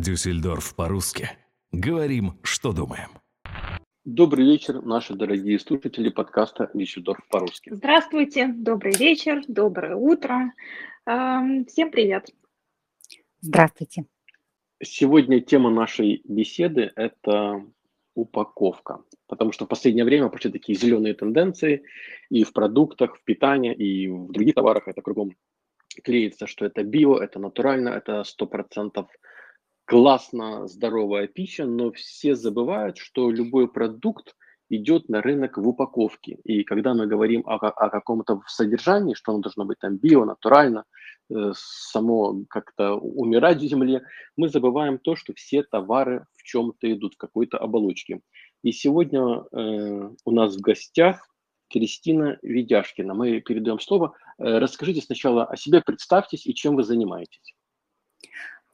Дюссельдорф по-русски. Говорим, что думаем. Добрый вечер, наши дорогие слушатели подкаста «Дюссельдорф по-русски». Здравствуйте, добрый вечер, доброе утро. Эм, Всем привет. Здравствуйте. Сегодня тема нашей беседы – это упаковка. Потому что в последнее время пошли такие зеленые тенденции и в продуктах, в питании, и в других товарах это кругом клеится, что это био, это натурально, это 100% классно здоровая пища, но все забывают, что любой продукт идет на рынок в упаковке. И когда мы говорим о, о каком-то содержании, что оно должно быть там био, натурально, э, само как-то умирать в земле, мы забываем то, что все товары в чем-то идут, в какой-то оболочке. И сегодня э, у нас в гостях Кристина Ведяшкина. Мы передаем слово. Э, расскажите сначала о себе, представьтесь и чем вы занимаетесь.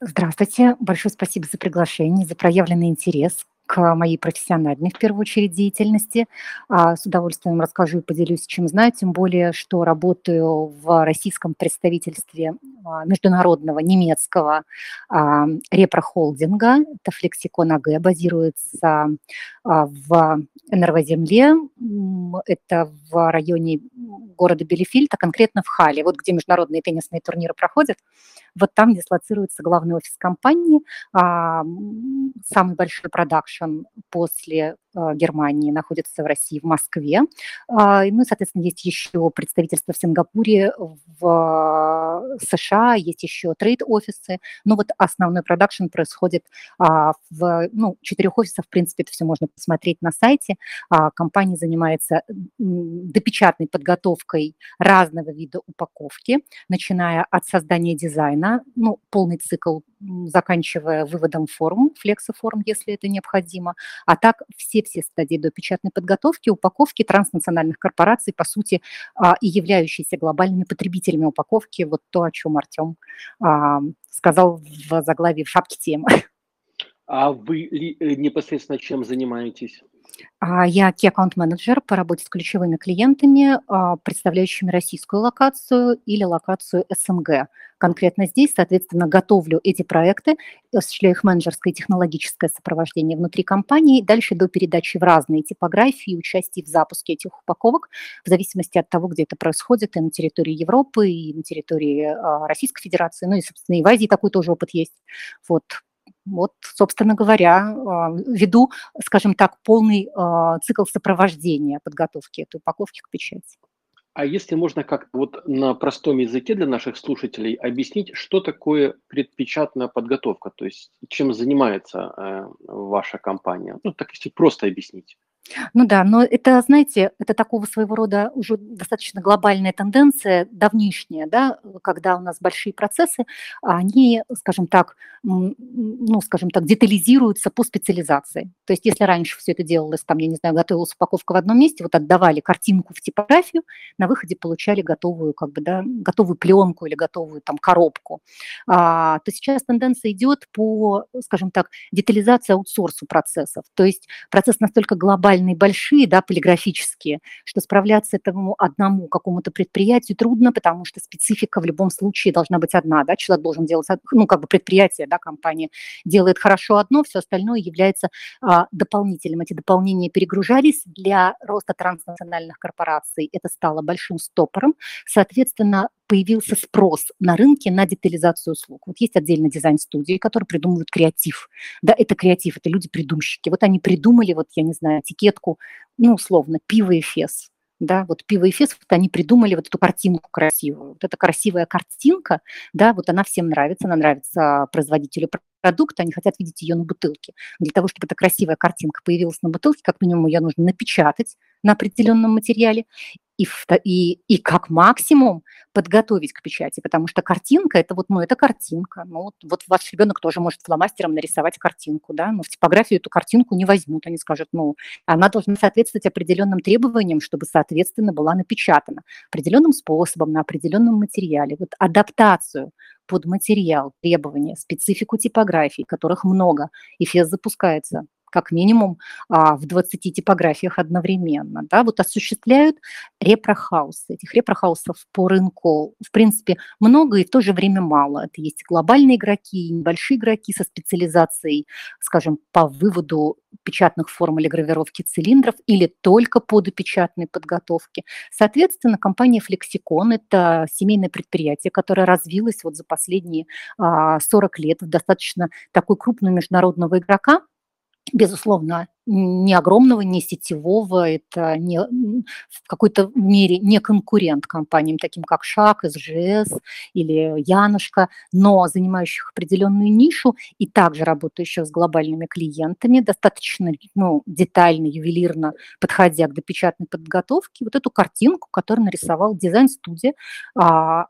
Здравствуйте. Большое спасибо за приглашение, за проявленный интерес к моей профессиональной, в первую очередь, деятельности. А, с удовольствием расскажу и поделюсь, чем знаю, тем более, что работаю в российском представительстве а, международного немецкого а, репро-холдинга. Это Флексикон АГ, базируется в NRW-земле. Это в районе города Билефельд, а конкретно в Халле, вот где международные теннисные турниры проходят. Вот там дислоцируется главный офис компании, самый большой production после а, Германии находится в России, в Москве. А, ну и, соответственно, есть еще представительство в Сингапуре, в США, есть еще trade-офисы. Но вот основной production происходит а, в ну, четырех офисах. В принципе, это все можно посмотреть на сайте. Компания занимается допечатной подготовкой разного вида упаковки, начиная от создания дизайна, ну, полный цикл, заканчивая выводом форм, флексоформ, если это необходимо, а так все все стадии до печатной подготовки, упаковки транснациональных корпораций, по сути, а, и являющиеся глобальными потребителями упаковки, вот то, о чем Артем а, сказал в заглавии в шапке темы. А вы э, непосредственно чем занимаетесь? А, я key account менеджер по работе с ключевыми клиентами, а, представляющими российскую локацию или локацию СНГ. Конкретно здесь, соответственно, готовлю эти проекты, осуществляю их менеджерское и технологическое сопровождение внутри компании, дальше до передачи в разные типографии, и участие в запуске этих упаковок, в зависимости от того, где это происходит, и на территории Европы, и на территории а, Российской Федерации, ну и, собственно, и в Азии такой тоже опыт есть. Вот вот, собственно говоря, а, веду, скажем так, полный а, цикл сопровождения подготовки этой упаковки к печати. А если можно как вот на простом языке для наших слушателей объяснить, что такое предпечатная подготовка, то есть чем занимается э, ваша компания? Ну, так если просто объяснить. Ну да, но это, знаете, это такого своего рода уже достаточно глобальная тенденция, давнишняя, да, когда у нас большие процессы, они, скажем так, ну, скажем так, детализируются по специализации. То есть если раньше все это делалось, там, я не знаю, готовилась упаковка в одном месте, вот отдавали картинку в типографию, на выходе получали готовую, как бы, да, готовую пленку или готовую там коробку, а, то сейчас тенденция идет по, скажем так, детализации аутсорсу процессов. То есть процесс настолько глобальный, глобальные, большие, да, полиграфические, что справляться этому одному какому-то предприятию трудно, потому что специфика в любом случае должна быть одна, да, человек должен делать, ну, как бы предприятие, да, компания делает хорошо одно, все остальное является а, дополнительным. Эти дополнения перегружались для роста транснациональных корпораций, это стало большим стопором, соответственно, появился спрос на рынке на детализацию услуг. Вот есть отдельно дизайн-студии, которые придумывают креатив. Да, это креатив, это люди-придумщики. Вот они придумали, вот я не знаю, этикетку, ну, условно, пиво и да, вот пиво и вот они придумали вот эту картинку красивую. Вот эта красивая картинка, да, вот она всем нравится, она нравится производителю продукта, они хотят видеть ее на бутылке. Для того, чтобы эта красивая картинка появилась на бутылке, как минимум ее нужно напечатать на определенном материале, и, и, и как максимум подготовить к печати, потому что картинка это вот, ну, это картинка. Ну, вот, вот ваш ребенок тоже может фломастером нарисовать картинку, да, но в типографию эту картинку не возьмут, они скажут, ну, она должна соответствовать определенным требованиям, чтобы, соответственно, была напечатана определенным способом, на определенном материале. Вот адаптацию под материал, требования, специфику типографий, которых много, и ФЕС запускается как минимум а, в 20 типографиях одновременно, да, вот осуществляют репрохаусы. Этих репрохаусов по рынку, в принципе, много и в то же время мало. Это есть глобальные игроки, небольшие игроки со специализацией, скажем, по выводу печатных форм или гравировки цилиндров или только по допечатной подготовке. Соответственно, компания Flexicon – это семейное предприятие, которое развилось вот за последние 40 а, лет в достаточно такой крупного международного игрока, безусловно, не огромного, не сетевого, это не, в какой-то мере не конкурент компаниям, таким как Шаг, СЖС или Янушка, но занимающих определенную нишу и также работающих с глобальными клиентами, достаточно ну, детально, ювелирно подходя к допечатной подготовке, вот эту картинку, которую нарисовал дизайн-студия, а,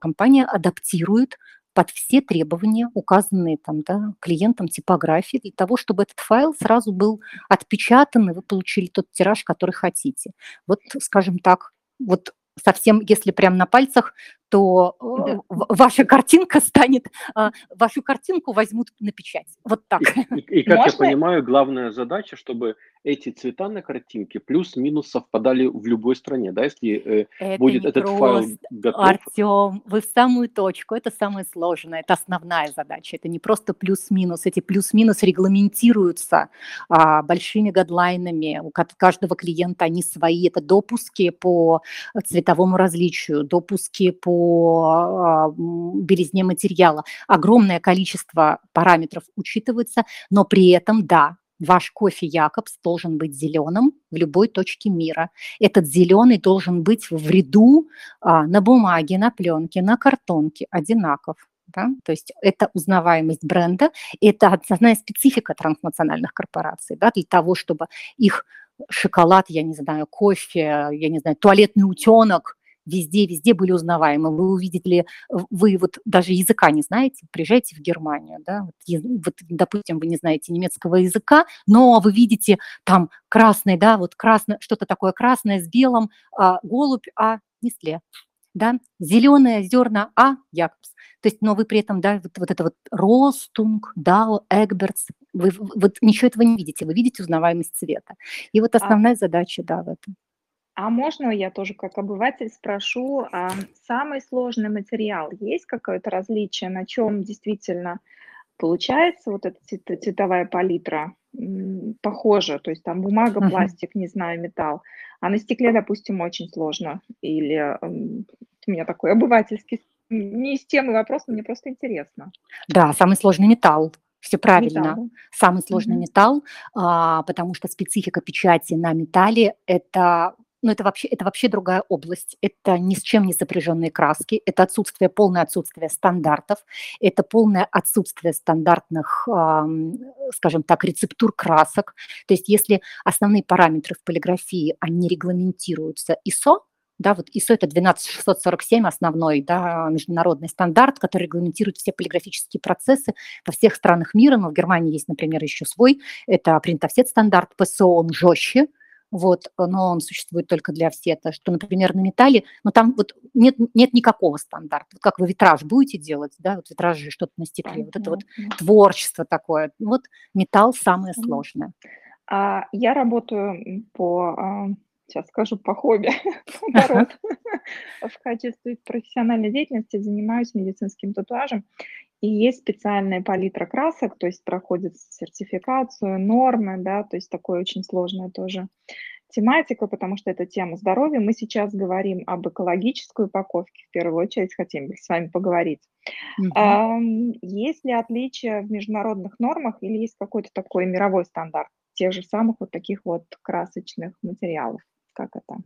компания адаптирует под все требования, указанные там, да, клиентам типографии, для того, чтобы этот файл сразу был отпечатан, и вы получили тот тираж, который хотите. Вот, скажем так, вот совсем, если прям на пальцах, то э, да. ваша картинка станет, а, вашу картинку возьмут на печать. Вот так. И, и, и как Можно? я понимаю, главная задача, чтобы эти цвета на картинке плюс-минус совпадали в любой стране, да, если э, это будет этот просто. файл готов. Артем, вы в самую точку, это самое сложное, это основная задача, это не просто плюс-минус, эти плюс-минус регламентируются а, большими гадлайнами, у каждого клиента они свои, это допуски по цветовому различию, допуски по по белизне материала. Огромное количество параметров учитывается, но при этом, да, Ваш кофе Якобс должен быть зеленым в любой точке мира. Этот зеленый должен быть в ряду а, на бумаге, на пленке, на картонке одинаков. Да? То есть это узнаваемость бренда, это основная специфика транснациональных корпораций. Да? Для того, чтобы их шоколад, я не знаю, кофе, я не знаю, туалетный утенок везде-везде были узнаваемы. Вы увидели, вы вот даже языка не знаете, приезжаете в Германию, да, вот, вот, допустим, вы не знаете немецкого языка, но вы видите там красный, да, вот красное, что-то такое красное с белым, а, голубь, а Нестле, да, зеленые зерна, а Якобс. То есть, но вы при этом, да, вот, вот это вот Ростунг, Дао, Эгбертс, вы вот ничего этого не видите, вы видите узнаваемость цвета. И вот а основная а, задача, да, в этом. А можно я тоже как обыватель спрошу, а самый сложный материал, есть какое-то различие, на чем действительно получается вот эта цветовая палитра похожа, то есть там бумага, пластик, не знаю, металл, а на стекле, допустим, очень сложно, или у меня такой обывательский, не из темы вопрос, мне просто интересно. Да, самый сложный металл. Все правильно. Металл. Самый сложный mm-hmm. металл, а, потому что специфика печати на металле это но это вообще, это вообще другая область. Это ни с чем не сопряженные краски, это отсутствие, полное отсутствие стандартов, это полное отсутствие стандартных, скажем так, рецептур красок. То есть если основные параметры в полиграфии, они регламентируются ISO, да, вот ISO это 12647 основной, да, международный стандарт, который регламентирует все полиграфические процессы во всех странах мира, но в Германии есть, например, еще свой, это принтофсет стандарт, ПСО, он жестче, вот, но он существует только для всета, что, например, на металле, но там вот нет, нет никакого стандарта. Вот как вы витраж будете делать, да, вот витраж же что-то на стекле, вот это вот творчество такое. Вот металл самое сложное. А, я работаю по, а, сейчас скажу, по хобби, наоборот, в качестве профессиональной деятельности занимаюсь медицинским татуажем. И есть специальная палитра красок, то есть проходит сертификацию, нормы, да, то есть такое очень сложная тоже тематика, потому что это тема здоровья. Мы сейчас говорим об экологической упаковке, в первую очередь хотим с вами поговорить. Угу. Есть ли отличия в международных нормах или есть какой-то такой мировой стандарт тех же самых вот таких вот красочных материалов? Как это?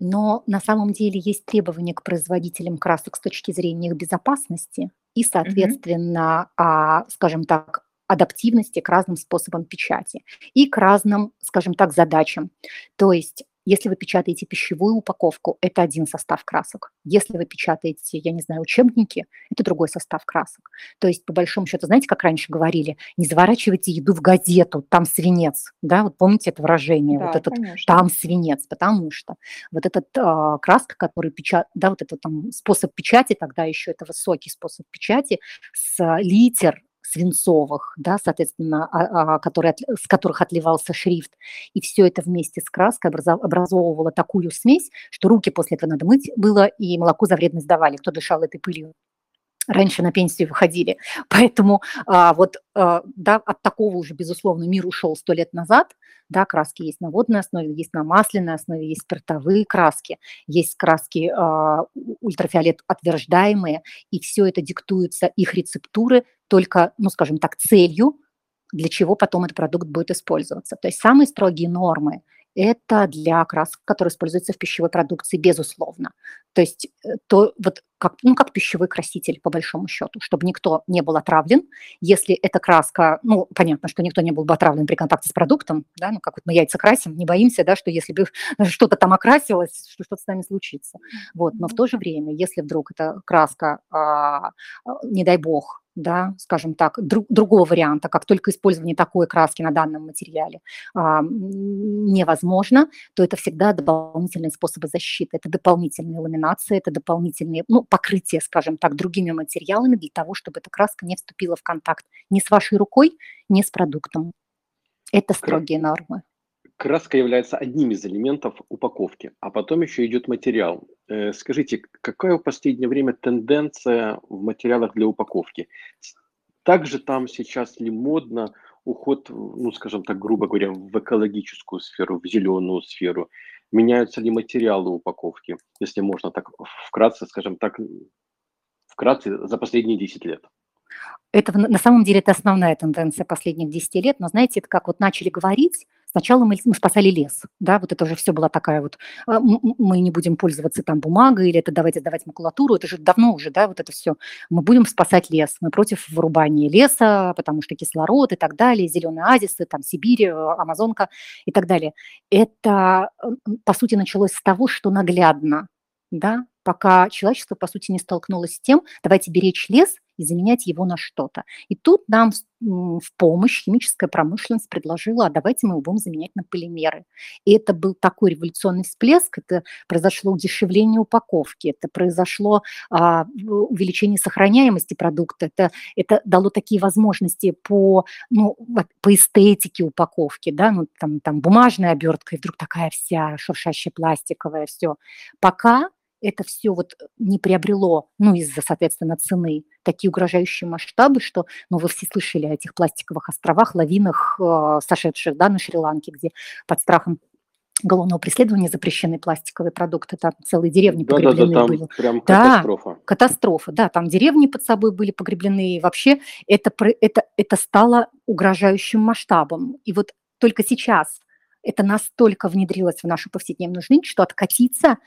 Но на самом деле есть требования к производителям красок с точки зрения их безопасности и, соответственно, а, скажем так, адаптивности к разным способам печати и к разным, скажем так, задачам. То есть если вы печатаете пищевую упаковку, это один состав красок. Если вы печатаете, я не знаю, учебники, это другой состав красок. То есть, по большому счету, знаете, как раньше говорили, не заворачивайте еду в газету, там свинец. Да, вот помните это выражение, да, вот этот конечно. там свинец, потому что вот этот э, краска, который печат, да, вот этот там способ печати, тогда еще это высокий способ печати, с литер свинцовых, да, соответственно, а, а, которые, с которых отливался шрифт. И все это вместе с краской образовывало такую смесь, что руки после этого надо мыть было, и молоко за вредность давали, кто дышал этой пылью раньше на пенсию выходили. Поэтому а, вот а, да, от такого уже, безусловно, мир ушел сто лет назад. Да, краски есть на водной основе, есть на масляной основе, есть спиртовые краски, есть краски а, ультрафиолет отверждаемые, и все это диктуется, их рецептуры только, ну, скажем так, целью, для чего потом этот продукт будет использоваться. То есть самые строгие нормы это для красок, которые используются в пищевой продукции, безусловно. То есть э, то вот как, ну, как пищевой краситель, по большому счету, чтобы никто не был отравлен. Если эта краска, ну, понятно, что никто не был бы отравлен при контакте с продуктом, да, ну, как вот мы яйца красим, не боимся, да, что если бы что-то там окрасилось, что что-то с нами случится. Вот, но в то же время, если вдруг эта краска, а, а, не дай бог, да, скажем так, друг, другого варианта, как только использование такой краски на данном материале а, невозможно, то это всегда дополнительные способы защиты, это дополнительные ламинации, это дополнительные, ну, покрытие, скажем так, другими материалами для того, чтобы эта краска не вступила в контакт ни с вашей рукой, ни с продуктом. Это строгие нормы. Краска является одним из элементов упаковки, а потом еще идет материал. Э, скажите, какая в последнее время тенденция в материалах для упаковки? Также там сейчас ли модно уход, ну, скажем так, грубо говоря, в экологическую сферу, в зеленую сферу? Меняются ли материалы упаковки, если можно так вкратце, скажем так, вкратце за последние 10 лет? Это на самом деле это основная тенденция последних 10 лет, но знаете, это как вот начали говорить, Сначала мы, мы спасали лес, да, вот это уже все была такая вот, а, мы не будем пользоваться там бумагой или это давайте сдавать макулатуру, это же давно уже, да, вот это все. Мы будем спасать лес, мы против вырубания леса, потому что кислород и так далее, зеленые оазисы, там Сибирь, э, Амазонка и так далее. Это, по сути, началось с того, что наглядно, да, пока человечество, по сути, не столкнулось с тем, давайте беречь лес и заменять его на что-то. И тут нам в помощь химическая промышленность предложила, а давайте мы его будем заменять на полимеры. И это был такой революционный всплеск, это произошло удешевление упаковки, это произошло а, увеличение сохраняемости продукта, это, это дало такие возможности по, ну, по эстетике упаковки, да, ну, там, там бумажная обертка, и вдруг такая вся шуршащая пластиковая, все. Пока это все вот не приобрело, ну, из-за, соответственно, цены, такие угрожающие масштабы, что, ну, вы все слышали о этих пластиковых островах, лавинах, э, сошедших, да, на Шри-Ланке, где под страхом уголовного преследования запрещены пластиковые продукты, там целые деревни да, погреблены да, да, были. Прям катастрофа. Да, катастрофа, да, там деревни под собой были погреблены, и вообще это, это, это стало угрожающим масштабом. И вот только сейчас это настолько внедрилось в нашу повседневную жизнь, что откатиться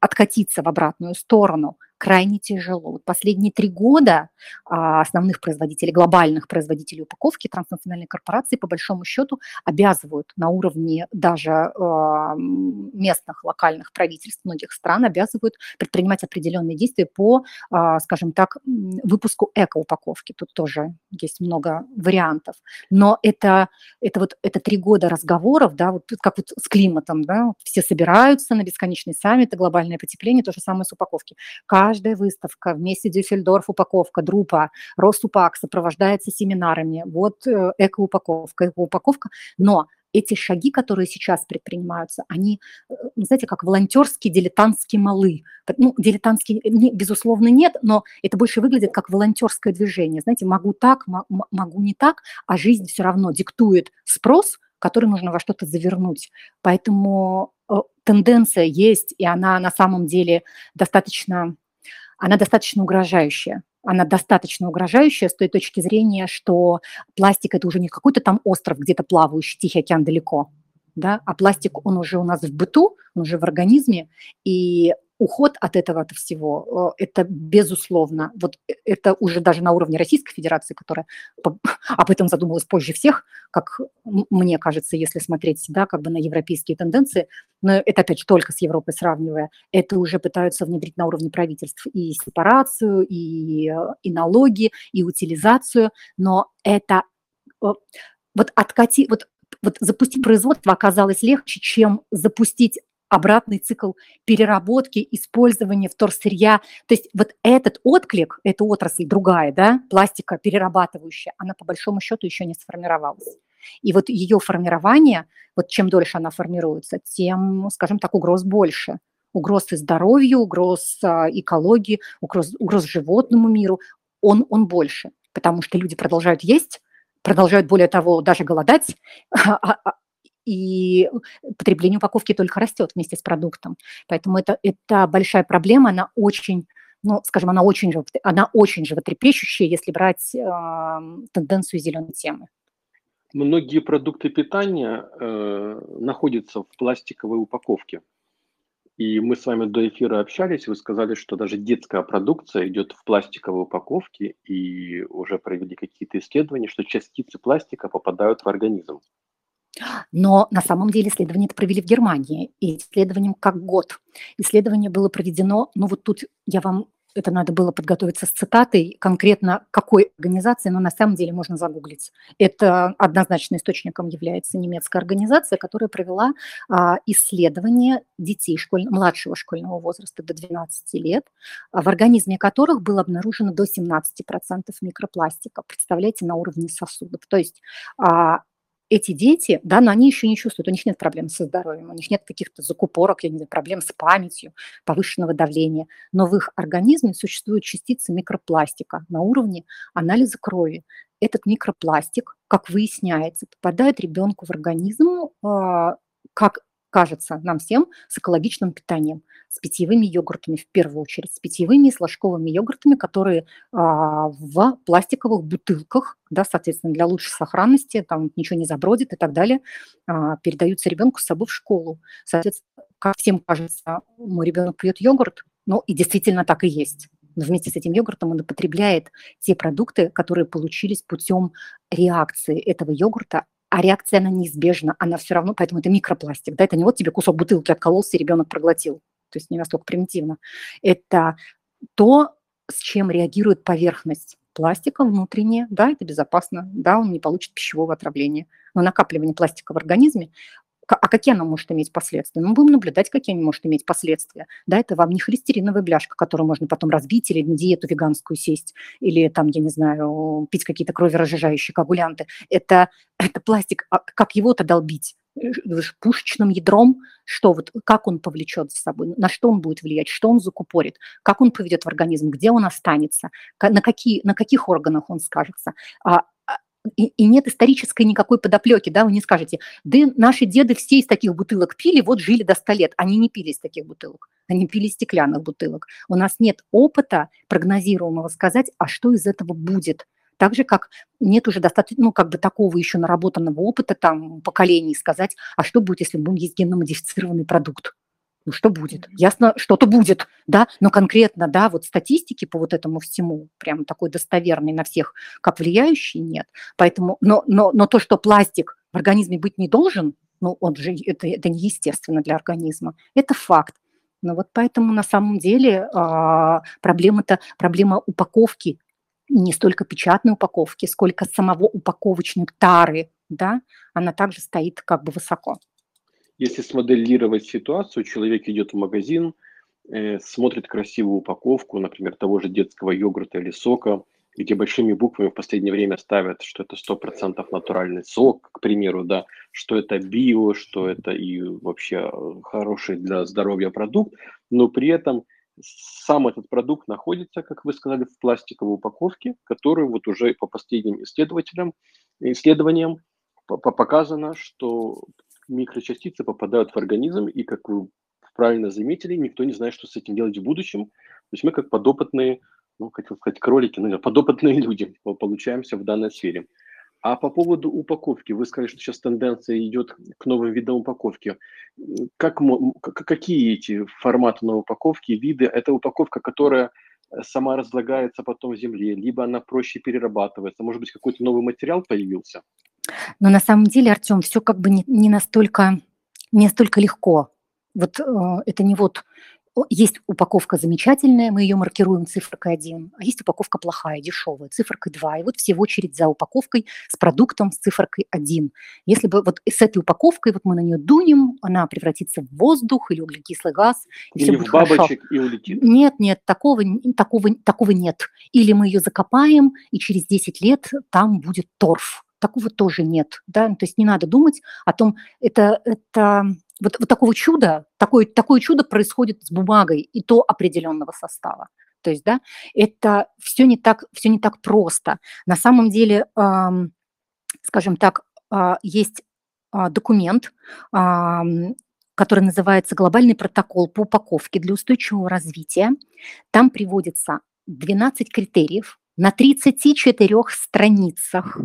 откатиться в обратную сторону крайне тяжело. Вот последние три года а, основных производителей, глобальных производителей упаковки, транснациональные корпорации, по большому счету, обязывают на уровне даже а, местных, локальных правительств многих стран, обязывают предпринимать определенные действия по, а, скажем так, выпуску эко-упаковки. Тут тоже есть много вариантов. Но это, это вот это три года разговоров, да, вот как вот с климатом, да, все собираются на бесконечный саммит, глобальное потепление, то же самое с упаковки каждая выставка, вместе Дюссельдорф упаковка, Друпа, Росупак сопровождается семинарами. Вот э, экоупаковка, экоупаковка. Но эти шаги, которые сейчас предпринимаются, они, э, знаете, как волонтерские, дилетантские малы. Ну, дилетантские, безусловно, нет, но это больше выглядит как волонтерское движение. Знаете, могу так, могу не так, а жизнь все равно диктует спрос, который нужно во что-то завернуть. Поэтому э, тенденция есть, и она на самом деле достаточно она достаточно угрожающая. Она достаточно угрожающая с той точки зрения, что пластик – это уже не какой-то там остров, где-то плавающий, Тихий океан далеко, да, а пластик, он уже у нас в быту, он уже в организме, и уход от этого от всего, э, это безусловно, вот э, это уже даже на уровне Российской Федерации, которая об этом задумалась позже всех, как мне кажется, если смотреть, да, как бы на европейские тенденции, но это опять же только с Европой сравнивая, это уже пытаются внедрить на уровне правительств и сепарацию, и, э, и налоги, и утилизацию, но это вот откати, вот, вот запустить производство оказалось легче, чем запустить обратный цикл переработки, использования вторсырья. То есть вот этот отклик, эта отрасль другая, да, пластика перерабатывающая, она по большому счету еще не сформировалась. И вот ее формирование, вот чем дольше она формируется, тем, скажем так, угроз больше. Угроз и здоровью, угроз а, экологии, угроз, угроз животному миру, он, он больше, потому что люди продолжают есть, продолжают, более того, даже голодать, а, а, и потребление упаковки только растет вместе с продуктом. Поэтому это, это большая проблема, она очень ну, скажем, она очень, она очень животрепещущая, если брать э, тенденцию зеленой темы. Многие продукты питания э, находятся в пластиковой упаковке. И мы с вами до эфира общались, вы сказали, что даже детская продукция идет в пластиковой упаковке, и уже провели какие-то исследования, что частицы пластика попадают в организм. Но на самом деле исследование это провели в Германии, и исследованием как год. Исследование было проведено, ну вот тут я вам это надо было подготовиться с цитатой, конкретно какой организации, но на самом деле можно загуглить. Это однозначно источником является немецкая организация, которая провела а, исследование детей школь... младшего школьного возраста до 12 лет, в организме которых было обнаружено до 17% микропластика, представляете, на уровне сосудов. То есть а, эти дети, да, но они еще не чувствуют, у них нет проблем со здоровьем, у них нет каких-то закупорок, я не знаю, проблем с памятью, повышенного давления, но в их организме существуют частицы микропластика на уровне анализа крови. Этот микропластик, как выясняется, попадает ребенку в организм а, как кажется нам всем, с экологичным питанием, с питьевыми йогуртами в первую очередь, с питьевыми и сложковыми йогуртами, которые а, в пластиковых бутылках, да, соответственно, для лучшей сохранности, там ничего не забродит и так далее, а, передаются ребенку с собой в школу. Соответственно, как всем кажется, мой ребенок пьет йогурт, ну и действительно так и есть. Но вместе с этим йогуртом он употребляет те продукты, которые получились путем реакции этого йогурта а реакция, она неизбежна, она все равно, поэтому это микропластик, да, это не вот тебе кусок бутылки откололся, и ребенок проглотил, то есть не настолько примитивно. Это то, с чем реагирует поверхность пластика внутренняя, да, это безопасно, да, он не получит пищевого отравления. Но накапливание пластика в организме а какие оно может иметь последствия? Мы будем наблюдать, какие они может иметь последствия. Да, это вам не холестериновая бляшка, которую можно потом разбить или на диету веганскую сесть, или там, я не знаю, пить какие-то кроверазжижающие коагулянты. Это, это пластик. А как его-то долбить? Э, пушечным ядром, что вот, как он повлечет за собой, на что он будет влиять, что он закупорит, как он поведет в организм, где он останется, на, какие, на каких органах он скажется. А, и, и нет исторической никакой подоплеки, да, вы не скажете, да наши деды все из таких бутылок пили, вот жили до 100 лет. Они не пили из таких бутылок, они пили из стеклянных бутылок. У нас нет опыта прогнозируемого сказать, а что из этого будет. Так же, как нет уже достаточно, ну, как бы такого еще наработанного опыта там поколений сказать, а что будет, если будем есть генно-модифицированный продукт ну что будет? Ясно, что-то будет, да, но конкретно, да, вот статистики по вот этому всему, прям такой достоверной на всех, как влияющий, нет. Поэтому, но, но, но то, что пластик в организме быть не должен, ну, он же, это, это неестественно для организма, это факт. Ну вот поэтому на самом деле а, проблема-то, проблема упаковки, не столько печатной упаковки, сколько самого упаковочной тары, да, она также стоит как бы высоко. Если смоделировать ситуацию, человек идет в магазин, э, смотрит красивую упаковку, например, того же детского йогурта или сока, где большими буквами в последнее время ставят, что это 100% натуральный сок, к примеру, да, что это био, что это и вообще э, хороший для здоровья продукт, но при этом сам этот продукт находится, как вы сказали, в пластиковой упаковке, которую вот уже по последним исследователям, исследованиям показано, что микрочастицы попадают в организм, и, как вы правильно заметили, никто не знает, что с этим делать в будущем. То есть мы как подопытные, ну, хотел сказать, кролики, ну, подопытные люди получаемся в данной сфере. А по поводу упаковки, вы сказали, что сейчас тенденция идет к новым видам упаковки. Как, какие эти форматы новой упаковки, виды? Это упаковка, которая сама разлагается потом в земле, либо она проще перерабатывается, может быть, какой-то новый материал появился? Но на самом деле, Артем, все как бы не, не настолько не настолько легко. Вот э, это не вот есть упаковка замечательная, мы ее маркируем цифркой 1, а есть упаковка плохая, дешевая, цифркой 2. И вот все в очередь за упаковкой с продуктом с цифркой 1. Если бы вот с этой упаковкой вот мы на нее дунем, она превратится в воздух или углекислый газ, и или все в бабочек хорошо. и улетит. Нет, нет, такого, такого, такого нет. Или мы ее закопаем, и через 10 лет там будет торф такого тоже нет, да, то есть не надо думать о том, это, это вот, вот такого чуда, такое, такое чудо происходит с бумагой и то определенного состава. То есть, да, это все не так, все не так просто. На самом деле, скажем так, э, есть э, документ, который называется «Глобальный протокол по упаковке для устойчивого развития». Там приводится 12 критериев на 34 страницах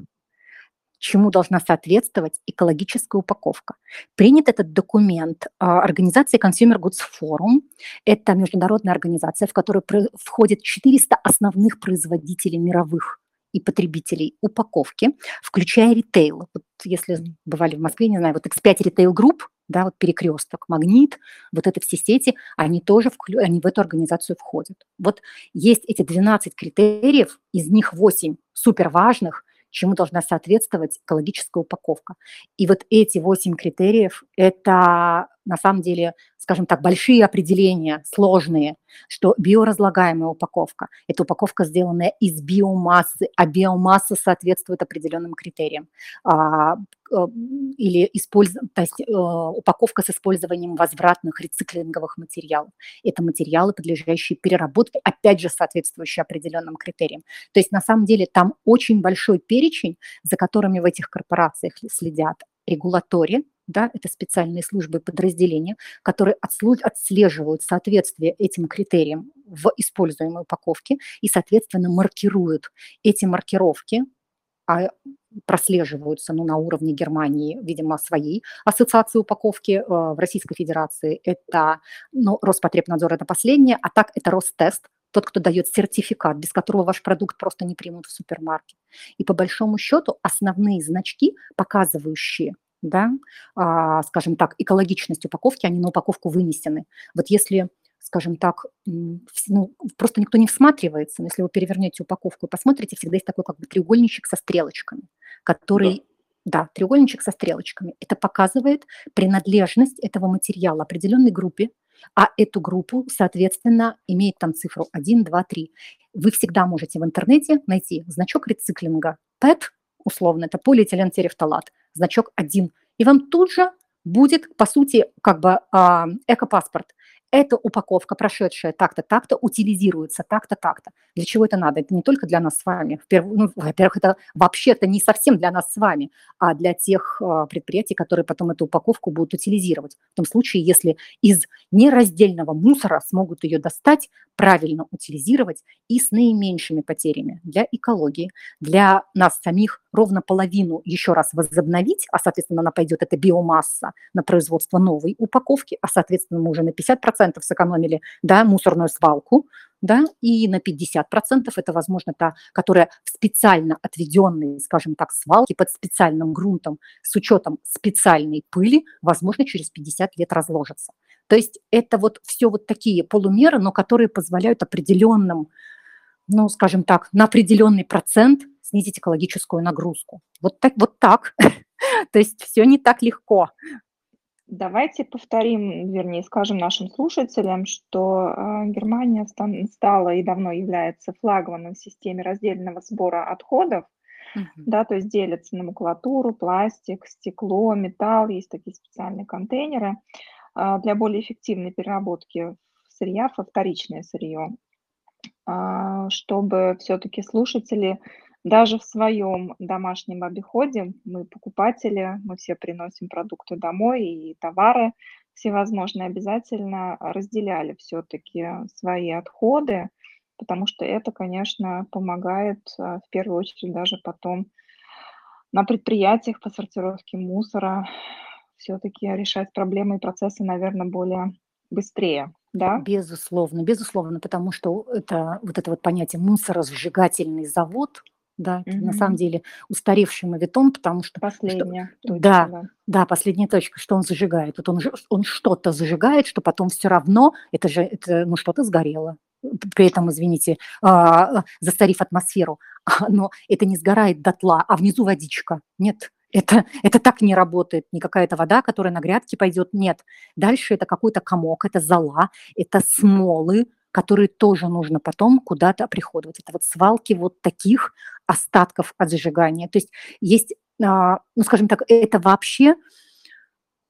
чему должна соответствовать экологическая упаковка. Принят этот документ а, организации Consumer Goods Forum. Это международная организация, в которую входит 400 основных производителей мировых и потребителей упаковки, включая ритейл. Вот если бывали в Москве, не знаю, вот X5 Retail Group, да, вот перекресток, магнит, вот это все сети, они тоже в, они в эту организацию входят. Вот есть эти 12 критериев, из них 8 супер важных, чему должна соответствовать экологическая упаковка. И вот эти восемь критериев – это на самом деле, скажем так, большие определения, сложные, что биоразлагаемая упаковка – это упаковка, сделанная из биомассы, а биомасса соответствует определенным критериям. А, э, или использ... то есть, э, упаковка с использованием возвратных рециклинговых материалов. Это материалы, подлежащие переработке, опять же, соответствующие определенным критериям. То есть на самом деле там очень большой перечень, за которыми в этих корпорациях следят регулатори, да, это специальные службы подразделения, которые отслеживают соответствие этим критериям в используемой упаковке и, соответственно, маркируют эти маркировки, а прослеживаются ну, на уровне Германии, видимо, своей ассоциации упаковки. Э, в Российской Федерации это ну, Роспотребнадзор, это последнее, а так это Ростест, тот, кто дает сертификат, без которого ваш продукт просто не примут в супермаркет. И по большому счету основные значки, показывающие да, а, скажем так, экологичность упаковки, они на упаковку вынесены. Вот если скажем так, ну, просто никто не всматривается, но если вы перевернете упаковку и посмотрите, всегда есть такой как бы треугольничек со стрелочками, который, да, треугольничек со стрелочками. Это показывает принадлежность этого материала определенной группе, а эту группу, соответственно, имеет там цифру 1, 2, 3. Вы всегда можете в интернете найти значок рециклинга PET, условно, это полиэтилентерефталат, значок 1. И вам тут же будет, по сути, как бы э, экопаспорт эта упаковка, прошедшая так-то, так-то, утилизируется так-то, так-то. Для чего это надо? Это не только для нас с вами. Ну, во-первых, это вообще-то не совсем для нас с вами, а для тех а, предприятий, которые потом эту упаковку будут утилизировать. В том случае, если из нераздельного мусора смогут ее достать, правильно утилизировать и с наименьшими потерями для экологии, для нас самих ровно половину еще раз возобновить, а, соответственно, она пойдет, эта биомасса, на производство новой упаковки, а, соответственно, мы уже на 50% сэкономили да, мусорную свалку, да, и на 50% это, возможно, та, которая в специально отведенной, скажем так, свалке под специальным грунтом с учетом специальной пыли, возможно, через 50 лет разложится. То есть это вот все вот такие полумеры, но которые позволяют определенным, ну, скажем так, на определенный процент снизить экологическую нагрузку. Вот так. Вот так. То есть все не так легко. Давайте повторим, вернее, скажем нашим слушателям, что э, Германия стала и давно является флагманом в системе раздельного сбора отходов, uh-huh. да, то есть делятся на макулатуру, пластик, стекло, металл, есть такие специальные контейнеры э, для более эффективной переработки сырья во вторичное сырье, э, чтобы все-таки слушатели даже в своем домашнем обиходе мы покупатели, мы все приносим продукты домой и товары всевозможные, обязательно разделяли все-таки свои отходы, потому что это, конечно, помогает а, в первую очередь даже потом на предприятиях по сортировке мусора все-таки решать проблемы и процессы, наверное, более быстрее. Да? Безусловно, безусловно, потому что это вот это вот понятие мусоросжигательный завод – да, это на самом деле устаревший мавитон, потому что... Последняя что, точка, да, да, да, последняя точка, что он зажигает. Вот он, он что-то зажигает, что потом все равно, это же, это, ну, что-то сгорело. При этом, извините, а, застарив атмосферу, но это не сгорает дотла, а внизу водичка. Нет, это, это так не работает. Не какая-то вода, которая на грядке пойдет. Нет. Дальше это какой-то комок, это зола, это смолы, которые тоже нужно потом куда-то приходовать. Это вот свалки вот таких остатков от зажигания. То есть есть, а, ну, скажем так, это вообще,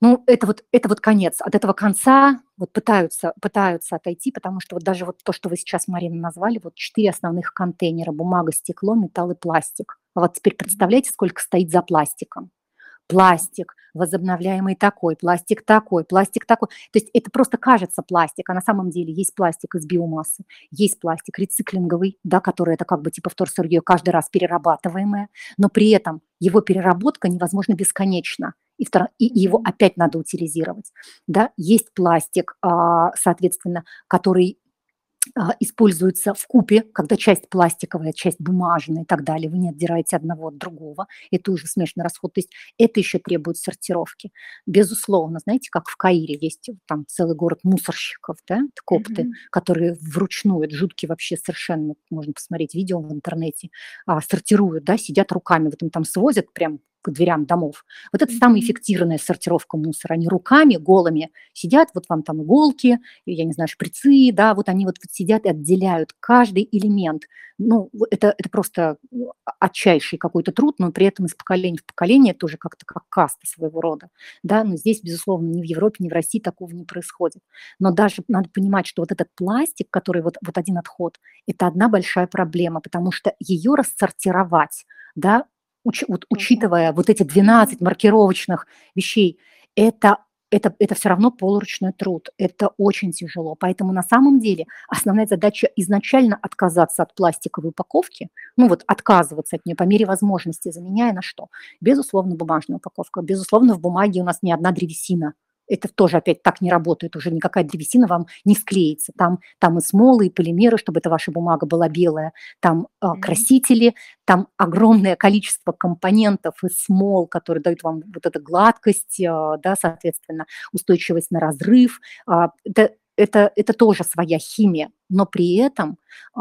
ну, это вот, это вот конец. От этого конца вот пытаются, пытаются отойти, потому что вот даже вот то, что вы сейчас, Марина, назвали, вот четыре основных контейнера – бумага, стекло, металл и пластик. А вот теперь представляете, сколько стоит за пластиком? Пластик, возобновляемый такой, пластик такой, пластик такой. То есть это просто кажется пластик, а на самом деле есть пластик из биомассы, есть пластик рециклинговый, да, который это как бы типа вторсырье каждый раз перерабатываемое, но при этом его переработка невозможна бесконечно. И, втор... и его опять надо утилизировать. Да? Есть пластик, а, соответственно, который используются в купе, когда часть пластиковая, часть бумажная и так далее, вы не отдираете одного от другого, это уже смешанный расход, то есть это еще требует сортировки. Безусловно, знаете, как в Каире есть там целый город мусорщиков, да, копты, mm-hmm. которые вручную, это жуткие вообще совершенно, можно посмотреть видео в интернете, а, сортируют, да, сидят руками, в этом там свозят прям к дверям домов. Вот это самая эффективная сортировка мусора. Они руками голыми сидят, вот вам там иголки, я не знаю, шприцы, да, вот они вот сидят и отделяют каждый элемент. Ну, это, это просто ну, отчайший какой-то труд, но при этом из поколения в поколение тоже как-то как каста своего рода, да, но здесь, безусловно, ни в Европе, ни в России такого не происходит. Но даже надо понимать, что вот этот пластик, который вот, вот один отход, это одна большая проблема, потому что ее рассортировать, да, уч, вот, учитывая вот эти 12 маркировочных вещей, это это, это все равно полуручной труд, это очень тяжело. Поэтому на самом деле основная задача изначально отказаться от пластиковой упаковки, ну вот отказываться от нее по мере возможности, заменяя на что? Безусловно, бумажная упаковка. Безусловно, в бумаге у нас не одна древесина – это тоже опять так не работает, уже никакая древесина вам не склеится. Там, там и смолы, и полимеры, чтобы эта ваша бумага была белая, там э, красители, там огромное количество компонентов и смол, которые дают вам вот эту гладкость, э, да, соответственно, устойчивость на разрыв. Э, это, это, это тоже своя химия, но при этом э,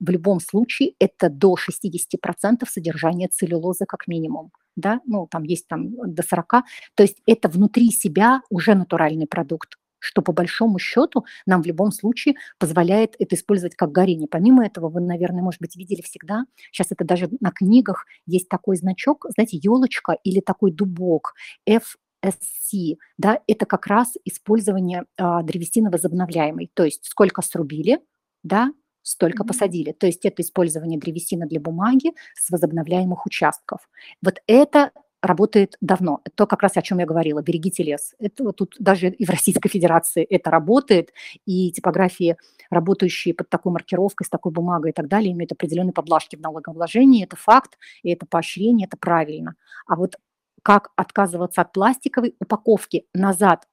в любом случае это до 60% содержания целлюлозы как минимум да, ну, там есть там до 40, то есть это внутри себя уже натуральный продукт, что по большому счету нам в любом случае позволяет это использовать как горение. Помимо этого, вы, наверное, может быть, видели всегда, сейчас это даже на книгах есть такой значок, знаете, елочка или такой дубок, FSC, да, это как раз использование а, древесины возобновляемой, то есть сколько срубили, да, столько посадили. То есть это использование древесины для бумаги с возобновляемых участков. Вот это работает давно. То, как раз о чем я говорила. Берегите лес. Это вот тут даже и в Российской Федерации это работает, и типографии, работающие под такой маркировкой, с такой бумагой и так далее, имеют определенные поблажки в налогообложении. Это факт, и это поощрение, это правильно. А вот как отказываться от пластиковой упаковки назад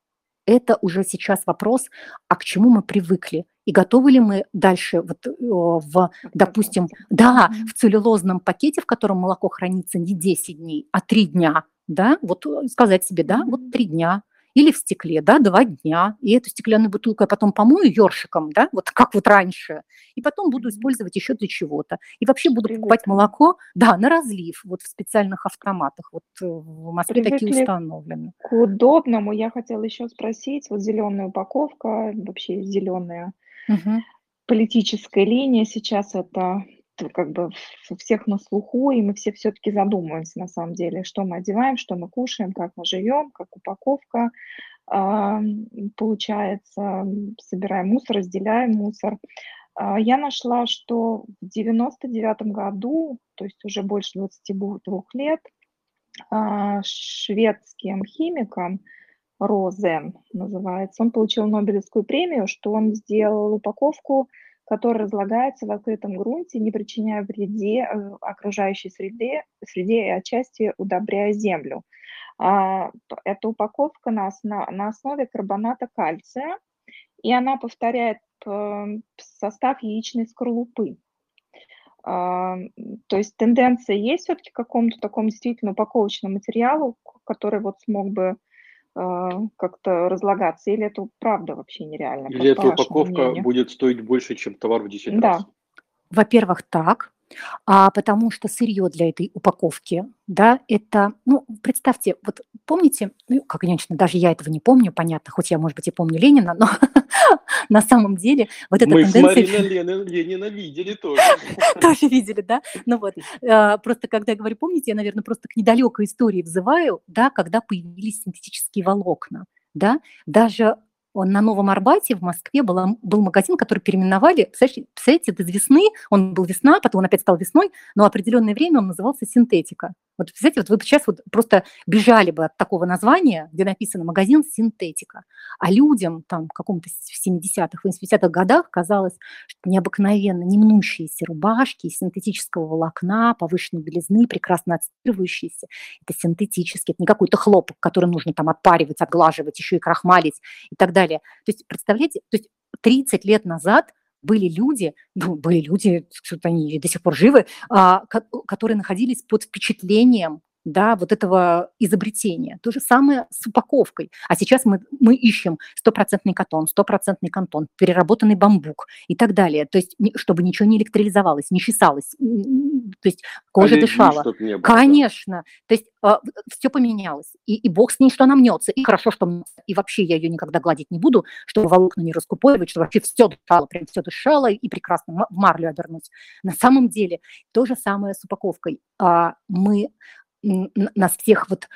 это уже сейчас вопрос, а к чему мы привыкли и готовы ли мы дальше вот в, допустим, да, в целлюлозном пакете, в котором молоко хранится не 10 дней, а 3 дня, да, вот э, сказать себе, да, вот 3 дня, или в стекле, да, два дня, и эту стеклянную бутылку я потом помою ёршиком, да, вот как вот раньше, и потом буду использовать еще для чего-то. И вообще буду Привыкли. покупать молоко, да, на разлив, вот в специальных автоматах, вот э, в Москве Привыкли такие установлены. К удобному я хотела еще спросить, вот зеленая упаковка, вообще зеленая угу. политическая линия сейчас это как бы всех на слуху, и мы все все-таки задумываемся на самом деле, что мы одеваем, что мы кушаем, как мы живем, как упаковка э, получается, собираем мусор, разделяем мусор. Э, я нашла, что в 99 году, то есть уже больше 22 лет, э, шведским химиком Розен называется, он получил Нобелевскую премию, что он сделал упаковку который разлагается в открытом грунте, не причиняя вреде э, окружающей среде, среде и отчасти удобряя землю. А, эта упаковка на, на основе карбоната кальция, и она повторяет эм, состав яичной скорлупы. А, то есть тенденция есть все-таки к какому-то такому действительно упаковочному материалу, который вот смог бы как-то разлагаться, или это правда вообще нереально? Или эта упаковка мнению? будет стоить больше, чем товар в 10 да. раз? Во-первых, так а потому что сырье для этой упаковки, да, это, ну, представьте, вот помните, ну, как, конечно, даже я этого не помню, понятно, хоть я, может быть, и помню Ленина, но на самом деле вот эта Мы тенденция... Мы Ленина, Ленина видели тоже. Тоже видели, да? Ну вот, а, просто когда я говорю, помните, я, наверное, просто к недалекой истории взываю, да, когда появились синтетические волокна, да, даже на Новом Арбате в Москве был, был магазин, который переименовали, представляете, до весны, он был весна, потом он опять стал весной, но определенное время он назывался синтетика. Вот, представляете, вот вы сейчас вот просто бежали бы от такого названия, где написано «магазин синтетика», а людям там в каком-то в 70-х, 80-х годах казалось, что необыкновенно немнущиеся рубашки из синтетического волокна, повышенной белизны, прекрасно отстирывающиеся, это синтетический, это не какой-то хлопок, который нужно там отпаривать, отглаживать, еще и крахмалить и так далее. То есть, представляете, то есть 30 лет назад были люди, ну, были люди, они до сих пор живы, а, которые находились под впечатлением да, вот этого изобретения. То же самое с упаковкой. А сейчас мы, мы ищем стопроцентный катон, стопроцентный кантон, переработанный бамбук и так далее. То есть, чтобы ничего не электролизовалось, не чесалось, то есть кожа Аллергии, дышала. Было, Конечно. То есть э, все поменялось. И, и бог с ней, что она мнется. И хорошо, что мнется. И вообще я ее никогда гладить не буду, чтобы волокна не раскупоривать, чтобы вообще все дышало, прям все дышало и прекрасно в марлю обернуть. На самом деле то же самое с упаковкой. А, мы нас всех вот,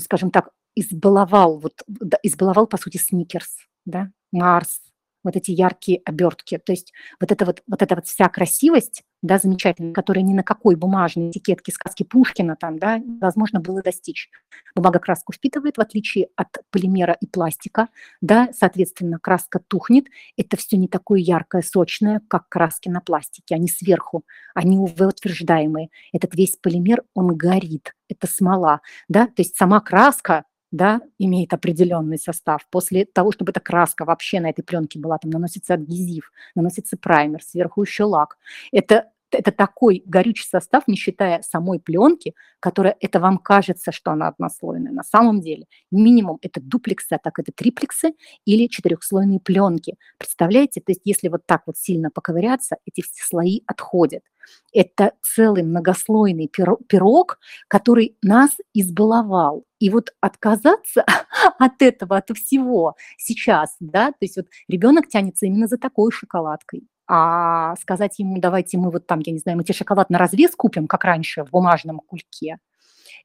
скажем так, избаловал, вот, избаловал, по сути, Сникерс, да, Марс, вот эти яркие обертки. То есть вот эта вот, вот эта вот вся красивость, да, замечательная, которая ни на какой бумажной этикетке сказки Пушкина там, да, возможно было достичь. Бумага краску впитывает, в отличие от полимера и пластика, да, соответственно, краска тухнет. Это все не такое яркое, сочное, как краски на пластике. Они сверху, они UV-утверждаемые. Этот весь полимер, он горит, это смола, да, то есть сама краска, да, имеет определенный состав. После того, чтобы эта краска вообще на этой пленке была, там наносится адгезив, наносится праймер, сверху еще лак. Это это такой горючий состав, не считая самой пленки, которая, это вам кажется, что она однослойная. На самом деле минимум это дуплексы, а так это триплексы или четырехслойные пленки. Представляете, то есть если вот так вот сильно поковыряться, эти все слои отходят. Это целый многослойный пирог, который нас избаловал. И вот отказаться от этого, от всего сейчас, да, то есть вот ребенок тянется именно за такой шоколадкой. А сказать ему, давайте мы вот там, я не знаю, мы тебе шоколад на развес купим, как раньше, в бумажном кульке,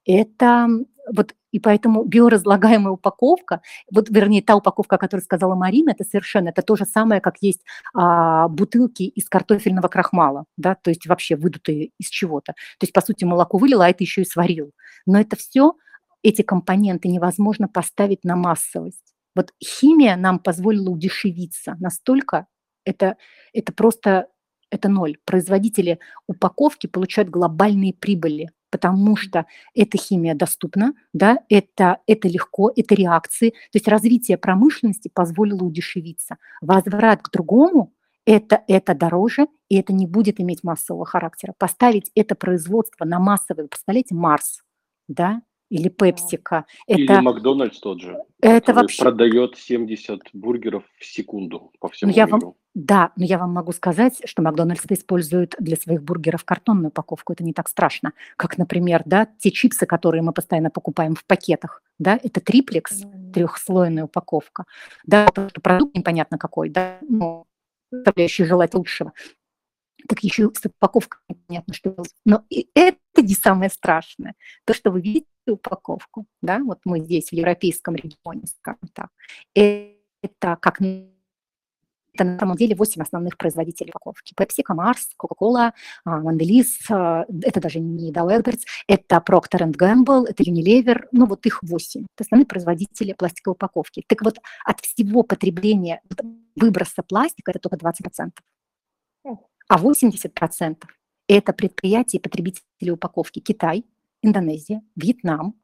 это вот и поэтому биоразлагаемая упаковка, вот вернее та упаковка, о которой сказала Марина, это совершенно это то же самое, как есть а, бутылки из картофельного крахмала, да, то есть вообще выдутые из чего-то. То есть по сути молоко вылило, а это еще и сварил. Но это все эти компоненты невозможно поставить на массовость. Вот химия нам позволила удешевиться настолько, это, это просто это ноль. Производители упаковки получают глобальные прибыли потому что эта химия доступна, да, это, это легко, это реакции. То есть развитие промышленности позволило удешевиться. Возврат к другому это, это дороже, и это не будет иметь массового характера. Поставить это производство на массовый, представляете, Марс, да, или Пепсика. Или это, Макдональдс тот же. Это вообще... продает 70 бургеров в секунду по всему ну, я миру. Вам, да, но я вам могу сказать, что Макдональдс использует для своих бургеров картонную упаковку. Это не так страшно. Как, например, да, те чипсы, которые мы постоянно покупаем в пакетах. Да, это триплекс, трехслойная упаковка. Да, продукт непонятно какой, да, ну, составляющий желать лучшего так еще с упаковкой непонятно, что Но и это не самое страшное. То, что вы видите упаковку, да, вот мы здесь в европейском регионе, скажем так, это как это на самом деле 8 основных производителей упаковки. Pepsi, Mars, Coca-Cola, Mondelez, это даже не Dow Egberts, это Procter Gamble, это Unilever, ну вот их 8. Это основные производители пластиковой упаковки. Так вот, от всего потребления выброса пластика это только 20% а 80% это предприятия и потребители упаковки Китай, Индонезия, Вьетнам,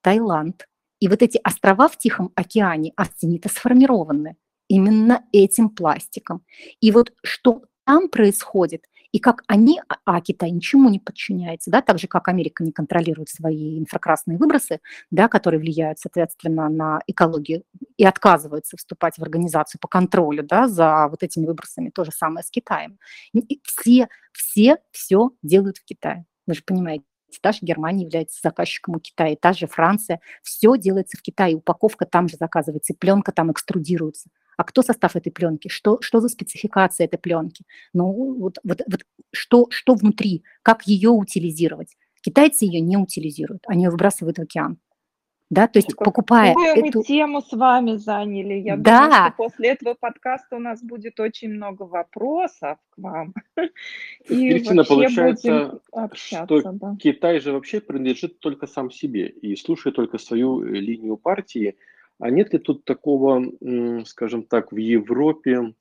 Таиланд. И вот эти острова в Тихом океане, они-то сформированы именно этим пластиком. И вот что там происходит, и как они, а, Китай ничему не подчиняется, да, так же, как Америка не контролирует свои инфракрасные выбросы, да, которые влияют, соответственно, на экологию, и отказывается вступать в организацию по контролю, да, за вот этими выбросами, то же самое с Китаем. И все, все все делают в Китае. Вы же понимаете, та же Германия является заказчиком у Китая, та же Франция, все делается в Китае, упаковка там же заказывается, пленка там экструдируется. А кто состав этой пленки? Что, что за спецификация этой пленки? Ну, вот, вот, вот что, что внутри? Как ее утилизировать? Китайцы ее не утилизируют, они ее выбрасывают в океан. Да, то есть покупая Какую эту... мы тему с вами заняли. Я да. думаю, что после этого подкаста у нас будет очень много вопросов к вам. И Кристина, получается, общаться, что да. Китай же вообще принадлежит только сам себе и слушает только свою э, линию партии. А нет ли тут такого, скажем так, в Европе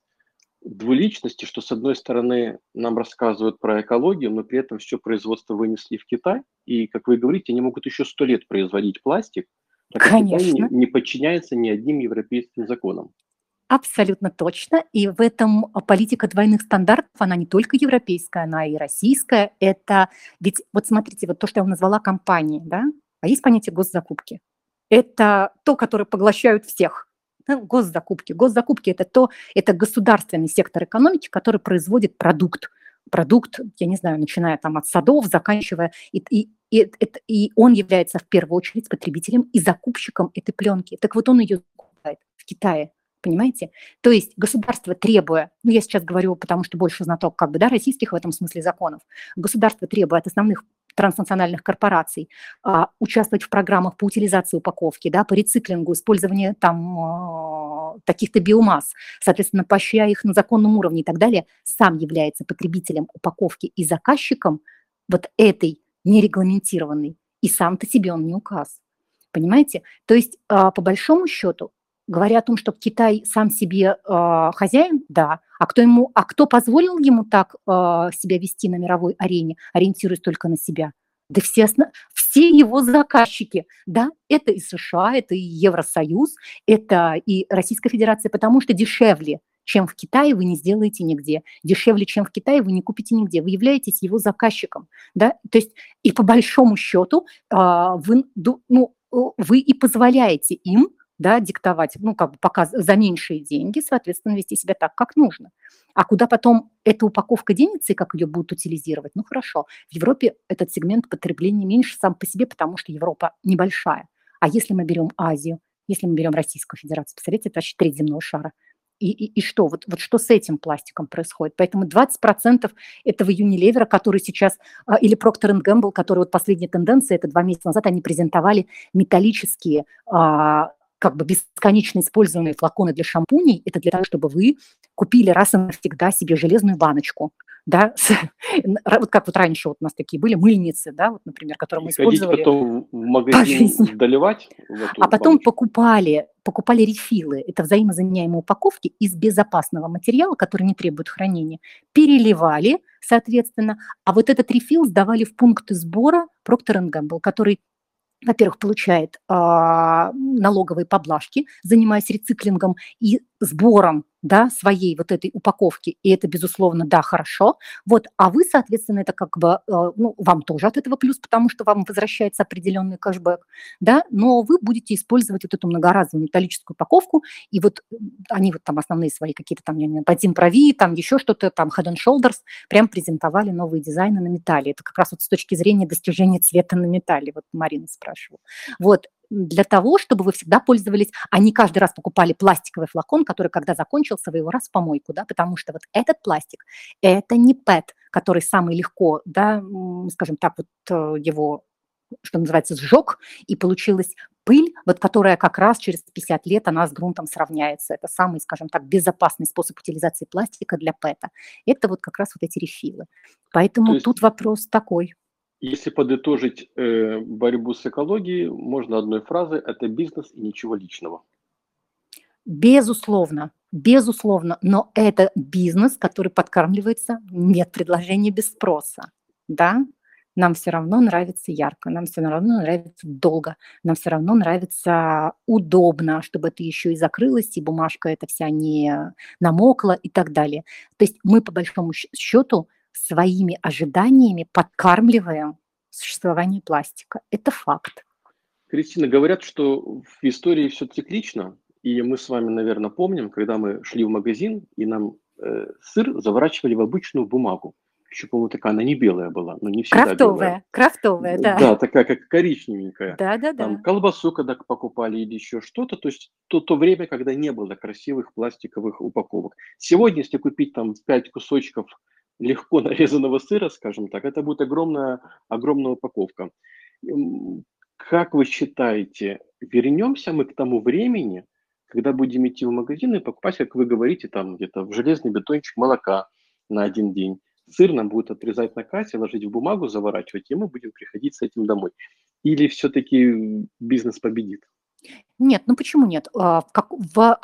двуличности, что с одной стороны нам рассказывают про экологию, но при этом все производство вынесли в Китай, и, как вы говорите, они могут еще сто лет производить пластик, так Конечно. Китай не, не подчиняется ни одним европейским законам. Абсолютно точно. И в этом политика двойных стандартов, она не только европейская, она и российская. Это ведь, вот смотрите, вот то, что я назвала компанией, да, а есть понятие госзакупки это то, которое поглощают всех. Госзакупки. Госзакупки – это то, это государственный сектор экономики, который производит продукт. Продукт, я не знаю, начиная там от садов, заканчивая, и, и, и, и он является в первую очередь потребителем и закупщиком этой пленки. Так вот он ее закупает в Китае понимаете? То есть государство требуя, ну я сейчас говорю, потому что больше знаток как бы, да, российских в этом смысле законов, государство требует от основных транснациональных корпораций, а, участвовать в программах по утилизации упаковки, да, по рециклингу, использованию там а, таких-то биомасс, соответственно, поощряя их на законном уровне и так далее, сам является потребителем упаковки и заказчиком вот этой нерегламентированной, и сам-то себе он не указ. Понимаете? То есть, а, по большому счету, говоря о том, что Китай сам себе э, хозяин, да, а кто, ему, а кто позволил ему так э, себя вести на мировой арене, ориентируясь только на себя? Да все, все его заказчики, да, это и США, это и Евросоюз, это и Российская Федерация, потому что дешевле, чем в Китае, вы не сделаете нигде. Дешевле, чем в Китае, вы не купите нигде. Вы являетесь его заказчиком. Да? То есть и по большому счету а, вы, ну, вы и позволяете им да, диктовать, ну, как бы показ, за меньшие деньги, соответственно, вести себя так, как нужно. А куда потом эта упаковка денется и как ее будут утилизировать, ну, хорошо. В Европе этот сегмент потребления меньше сам по себе, потому что Европа небольшая. А если мы берем Азию, если мы берем Российскую Федерацию, посмотрите, это вообще треть земного шара. И, и, и что? Вот, вот что с этим пластиком происходит? Поэтому 20% этого Unilever, который сейчас, а, или Procter Gamble, который вот последняя тенденция, это два месяца назад они презентовали металлические а, как бы бесконечно используемые флаконы для шампуней, это для того, чтобы вы купили раз и навсегда себе железную баночку, да, вот как вот раньше вот у нас такие были мыльницы, да, вот, например, которые мы использовали. потом в магазин доливать. а потом баночку. покупали, покупали рефилы, это взаимозаменяемые упаковки из безопасного материала, который не требует хранения, переливали, соответственно, а вот этот рефил сдавали в пункты сбора Procter Gamble, который во-первых, получает а, налоговые поблажки, занимаясь рециклингом и сбором да, своей вот этой упаковки, и это, безусловно, да, хорошо. Вот, а вы, соответственно, это как бы, э, ну, вам тоже от этого плюс, потому что вам возвращается определенный кэшбэк, да, но вы будете использовать вот эту многоразовую металлическую упаковку, и вот они вот там основные свои какие-то там, я не знаю, Патин Прави, там еще что-то, там Head and Shoulders, прям презентовали новые дизайны на металле. Это как раз вот с точки зрения достижения цвета на металле, вот Марина спрашивала. Вот, для того, чтобы вы всегда пользовались, а не каждый раз покупали пластиковый флакон, который, когда закончился, вы его раз в помойку, да, потому что вот этот пластик, это не ПЭТ, который самый легко, да, скажем так, вот э, его что называется, сжег, и получилась пыль, вот которая как раз через 50 лет она с грунтом сравняется. Это самый, скажем так, безопасный способ утилизации пластика для ПЭТа. Это вот как раз вот эти рефилы. Поэтому есть... тут вопрос такой. Если подытожить э, борьбу с экологией, можно одной фразой – это бизнес и ничего личного. Безусловно, безусловно, но это бизнес, который подкармливается, нет предложения без спроса, да, нам все равно нравится ярко, нам все равно нравится долго, нам все равно нравится удобно, чтобы это еще и закрылось, и бумажка эта вся не намокла и так далее. То есть мы по большому счету своими ожиданиями подкармливаем существование пластика. Это факт. Кристина, говорят, что в истории все циклично, и мы с вами, наверное, помним, когда мы шли в магазин, и нам э, сыр заворачивали в обычную бумагу. Еще, по-моему, такая, она не белая была, но не всегда Крафтовая, белая. крафтовая, да. Да, такая, как коричневенькая. Да, да, Там да. колбасу, когда покупали или еще что-то, то есть то, то время, когда не было красивых пластиковых упаковок. Сегодня, если купить там 5 кусочков легко нарезанного сыра, скажем так, это будет огромная, огромная упаковка. Как вы считаете, вернемся мы к тому времени, когда будем идти в магазин и покупать, как вы говорите, там где-то в железный бетончик молока на один день. Сыр нам будут отрезать на кассе, ложить в бумагу, заворачивать, и мы будем приходить с этим домой. Или все-таки бизнес победит? Нет, ну почему нет? А, как, в,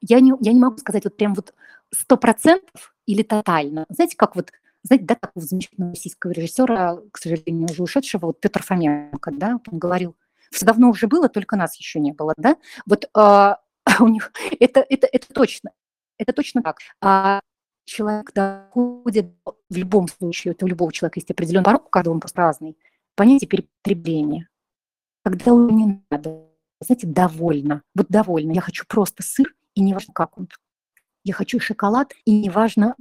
я, не, я не могу сказать вот прям вот сто процентов или тотально. Знаете, как вот, знаете, да, такого замечательного российского режиссера, к сожалению, уже ушедшего, вот Петр Фоменко, да, он говорил, все давно уже было, только нас еще не было, да? Вот а, у них это, это, это точно, это точно так. А человек доходит в любом случае, это у любого человека есть определенный порог, у каждого он просто разный, понятие перепотребления. Когда уже не надо, знаете, довольно, вот довольно, я хочу просто сыр, и не важно, как он. Я хочу шоколад, и не важно,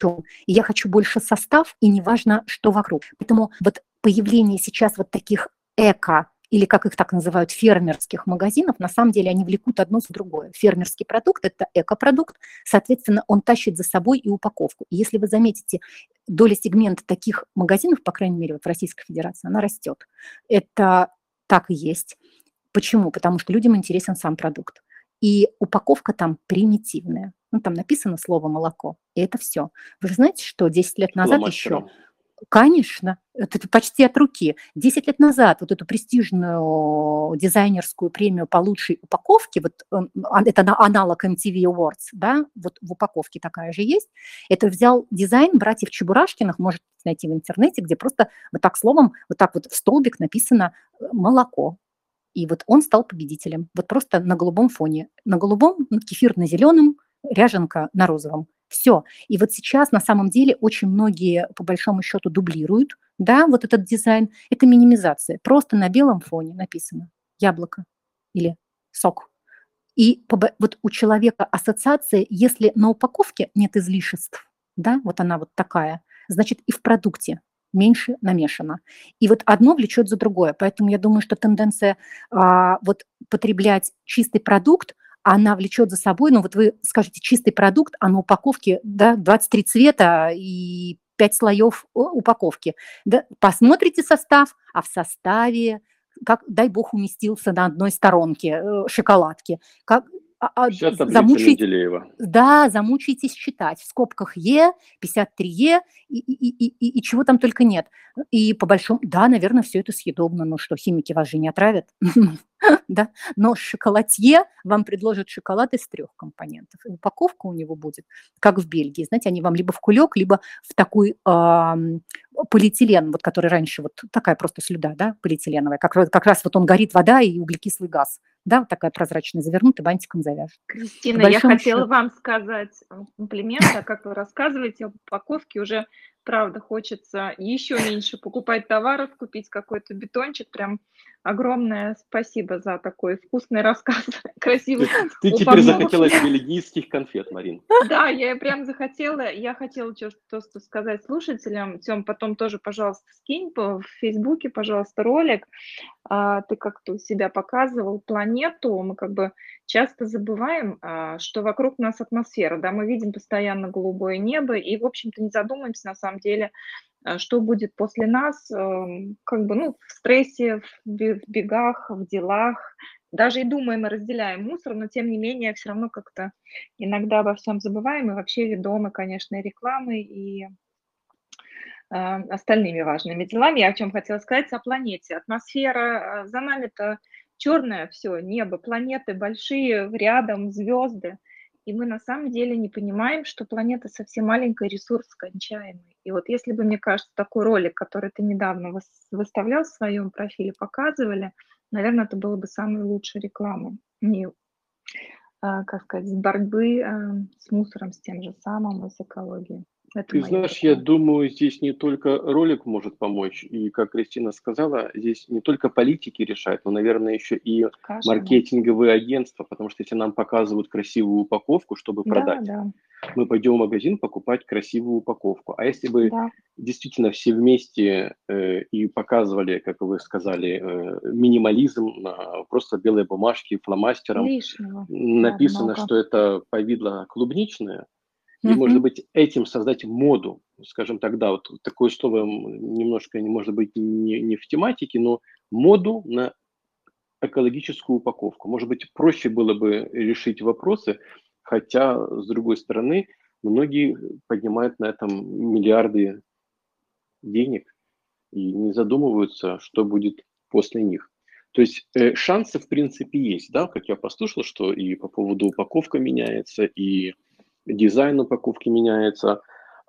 чем. И я хочу больше состав, и не важно, что вокруг. Поэтому вот появление сейчас вот таких эко или как их так называют, фермерских магазинов, на самом деле они влекут одно за другое. Фермерский продукт – это экопродукт, соответственно, он тащит за собой и упаковку. И если вы заметите, доля сегмента таких магазинов, по крайней мере, вот в Российской Федерации, она растет. Это так и есть. Почему? Потому что людям интересен сам продукт. И упаковка там примитивная. Ну, там написано слово молоко, и это все. Вы же знаете, что 10 лет назад еще Фломастером. Конечно, это почти от руки. Десять лет назад вот эту престижную дизайнерскую премию по лучшей упаковке, вот эм, а- это на- аналог MTV Awards, да, вот в упаковке такая же есть, это взял дизайн братьев Чебурашкиных, можете найти в интернете, где просто вот так словом, вот так вот в столбик написано «молоко». И вот он стал победителем, вот просто на голубом фоне. На голубом, кефир на зеленом, ряженка на розовом. Все. И вот сейчас на самом деле очень многие, по большому счету, дублируют, да, вот этот дизайн. Это минимизация. Просто на белом фоне написано яблоко или сок. И вот у человека ассоциация, если на упаковке нет излишеств, да, вот она вот такая, значит и в продукте меньше намешано. И вот одно влечет за другое. Поэтому я думаю, что тенденция а, вот потреблять чистый продукт, она влечет за собой, ну вот вы скажете чистый продукт, а на упаковке да, 23 цвета и 5 слоев упаковки. Да, посмотрите состав, а в составе, как, дай бог, уместился на одной сторонке э, шоколадки. Как, а- а Вся замучить- Менделеева. да, замучаетесь считать. В скобках Е, 53Е и, и, и, и, и чего там только нет. И по большому... Да, наверное, все это съедобно. Ну что, химики вас же не отравят. да? Но шоколадье вам предложит шоколад из трех компонентов. И упаковка у него будет, как в Бельгии. Знаете, они вам либо в кулек, либо в такой полиэтилен, вот который раньше, вот такая просто слюда, да, полиэтиленовая. Как, как раз вот он горит, вода и углекислый газ. Да, вот такая прозрачная, завернутая, бантиком завяжет. Кристина, я хотела счету. вам сказать э, комплимент, а как вы рассказываете об упаковке, уже правда хочется еще меньше покупать товаров, купить какой-то бетончик. Прям огромное спасибо за такой вкусный рассказ, красивый. Ты теперь захотелось бельгийских конфет, Марин. Да, я прям захотела, я хотела просто сказать слушателям, Тем, потом тоже, пожалуйста, скинь в Фейсбуке, пожалуйста, ролик. А, Ты как-то у себя показывал планету, мы как бы часто забываем, а, что вокруг нас атмосфера, да, мы видим постоянно голубое небо и, в общем-то, не задумываемся на самом деле, а, что будет после нас, эм, как бы, ну, в стрессе, в бе- в бегах, в делах, даже и думаем и разделяем мусор, но тем не менее все равно как-то иногда обо всем забываем и вообще ведомы, конечно, и рекламой, и э, остальными важными делами. Я о чем хотела сказать, о планете. Атмосфера э, за нами-то черное все, небо, планеты большие, рядом звезды. И мы на самом деле не понимаем, что планета совсем маленькая, ресурс скончаемый. И вот если бы, мне кажется, такой ролик, который ты недавно выс- выставлял в своем профиле, показывали, наверное, это было бы самой лучшей рекламой. Не, а, как сказать, с борьбы а, с мусором, с тем же самым, и с экологией. Это Ты знаешь, я думаю, здесь не только ролик может помочь, и, как Кристина сказала, здесь не только политики решают, но, наверное, еще и Каждый. маркетинговые агентства, потому что если нам показывают красивую упаковку, чтобы да, продать, да. мы пойдем в магазин покупать красивую упаковку. А если бы да. действительно все вместе э, и показывали, как вы сказали, э, минимализм на просто белой бумажке, фломастером, Лишнего. написано, да, что это повидло клубничное, и, mm-hmm. может быть, этим создать моду, скажем так, да, вот такое слово немножко, может быть, не, не в тематике, но моду на экологическую упаковку. Может быть, проще было бы решить вопросы, хотя, с другой стороны, многие поднимают на этом миллиарды денег и не задумываются, что будет после них. То есть э, шансы, в принципе, есть, да, как я послушал, что и по поводу упаковка меняется, и дизайн упаковки меняется.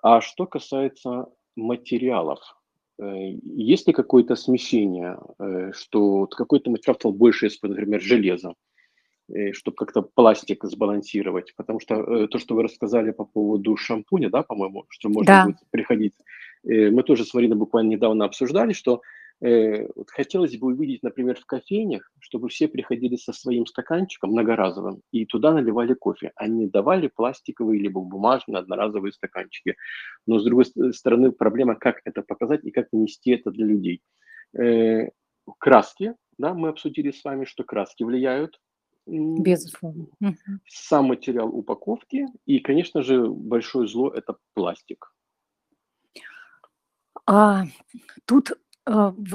А что касается материалов, э, есть ли какое-то смещение, э, что какой-то материал стал больше, например, железа, э, чтобы как-то пластик сбалансировать? Потому что то, что вы рассказали по поводу шампуня, да, по-моему, что можно да. будет приходить, мы тоже с Мариной буквально недавно обсуждали, что вот хотелось бы увидеть, например, в кофейнях, чтобы все приходили со своим стаканчиком многоразовым и туда наливали кофе, а не давали пластиковые либо бумажные одноразовые стаканчики. Но, с другой стороны, проблема, как это показать и как нести это для людей. Э, краски, да, мы обсудили с вами, что краски влияют Безусловно. Сам материал упаковки и, конечно же, большое зло – это пластик. А, тут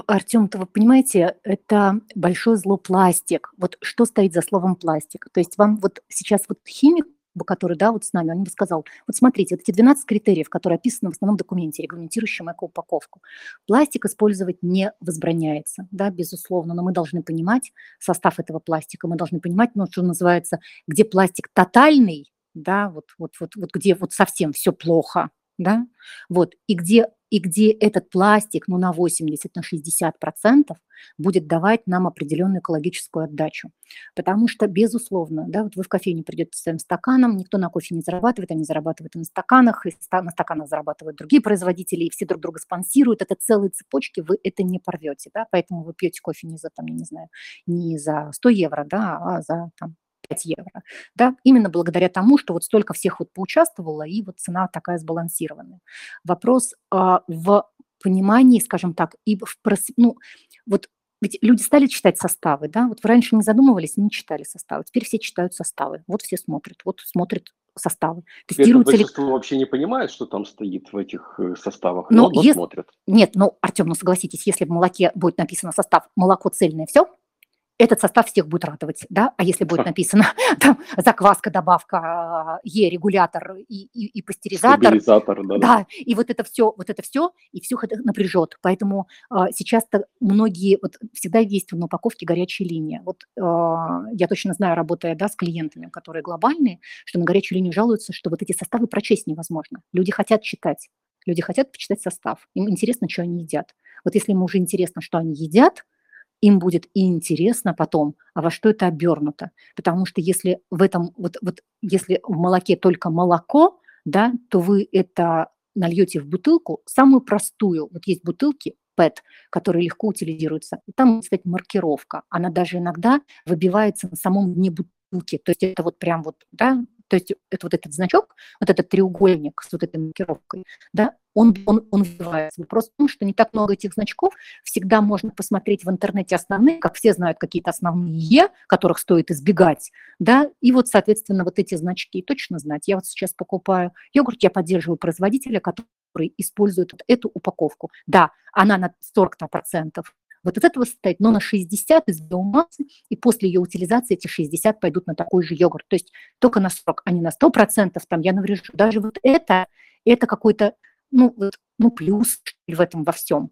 Артем, то вы понимаете, это большое зло пластик. Вот что стоит за словом пластик? То есть вам вот сейчас вот химик, который, да, вот с нами, он сказал, вот смотрите, вот эти 12 критериев, которые описаны в основном документе, регламентирующем экоупаковку. Пластик использовать не возбраняется, да, безусловно, но мы должны понимать состав этого пластика, мы должны понимать, ну, что называется, где пластик тотальный, да, вот, вот, вот, вот где вот совсем все плохо, да, вот, и где, и где этот пластик, ну, на 80, на 60 процентов будет давать нам определенную экологическую отдачу. Потому что, безусловно, да, вот вы в кофейне придете с своим стаканом, никто на кофе не зарабатывает, они зарабатывают на стаканах, и на стаканах зарабатывают другие производители, и все друг друга спонсируют, это целые цепочки, вы это не порвете, да, поэтому вы пьете кофе не за, там, я не знаю, не за 100 евро, да, а за там, 5 евро. Да? Именно благодаря тому, что вот столько всех вот поучаствовало, и вот цена такая сбалансированная. Вопрос а, в понимании, скажем так, и в, ну, вот ведь люди стали читать составы, да, вот вы раньше не задумывались, не читали составы, теперь все читают составы, вот все смотрят, вот смотрят составы. Тестируются ли... вообще не понимает, что там стоит в этих э, составах, но, но, но если... смотрят. Нет, ну, Артем, ну согласитесь, если в молоке будет написано состав молоко цельное, все, этот состав всех будет радовать, да, а если будет написано там закваска, добавка, Е, регулятор и, и, и пастеризатор, да, да, и вот это все, вот это все, и все это напряжет, поэтому а, сейчас-то многие, вот всегда есть на упаковке горячая линия, вот а, я точно знаю, работая, да, с клиентами, которые глобальные, что на горячую линию жалуются, что вот эти составы прочесть невозможно, люди хотят читать, люди хотят почитать состав, им интересно, что они едят, вот если им уже интересно, что они едят, им будет и интересно потом, а во что это обернуто. Потому что если в этом, вот, вот если в молоке только молоко, да, то вы это нальете в бутылку, самую простую. Вот есть бутылки PET, которые легко утилизируются. И там, кстати, маркировка. Она даже иногда выбивается на самом дне бутылки. То есть это вот прям вот, да, то есть это вот этот значок, вот этот треугольник с вот этой маркировкой, да, он, он, он вбивается. Вопрос в том, что не так много этих значков. Всегда можно посмотреть в интернете основные, как все знают какие-то основные, которых стоит избегать, да, и вот, соответственно, вот эти значки точно знать. Я вот сейчас покупаю йогурт, я поддерживаю производителя, который использует вот эту упаковку. Да, она на 40% вот от этого состоит, но на 60 из биомассы, и после ее утилизации эти 60 пойдут на такой же йогурт. То есть только на 40, а не на 100%, там я наврежу. Даже вот это, это какой-то ну, вот, ну, плюс в этом во всем.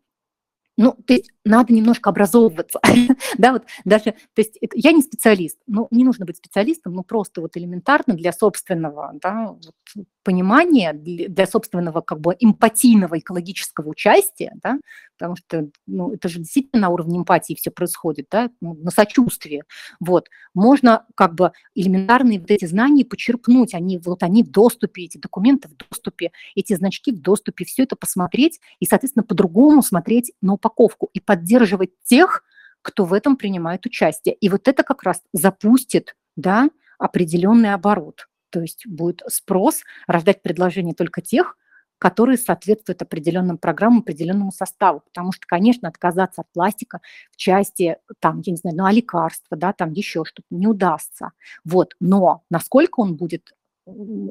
Ну, то есть надо немножко образовываться, да, вот даже, то есть это, я не специалист, но не нужно быть специалистом, ну, просто вот элементарно для собственного, да, вот, понимания, для собственного как бы эмпатийного экологического участия, да, потому что ну, это же действительно на уровне эмпатии все происходит, да, ну, на сочувствии, вот, можно как бы элементарные вот эти знания почерпнуть, они вот они в доступе, эти документы в доступе, эти значки в доступе, все это посмотреть и, соответственно, по-другому смотреть на упаковку и поддерживать тех, кто в этом принимает участие. И вот это как раз запустит, да, определенный оборот. То есть будет спрос рождать предложения только тех, которые соответствуют определенным программам, определенному составу. Потому что, конечно, отказаться от пластика в части, там, я не знаю, ну, а лекарства, да, там еще что-то не удастся. Вот. Но насколько он будет,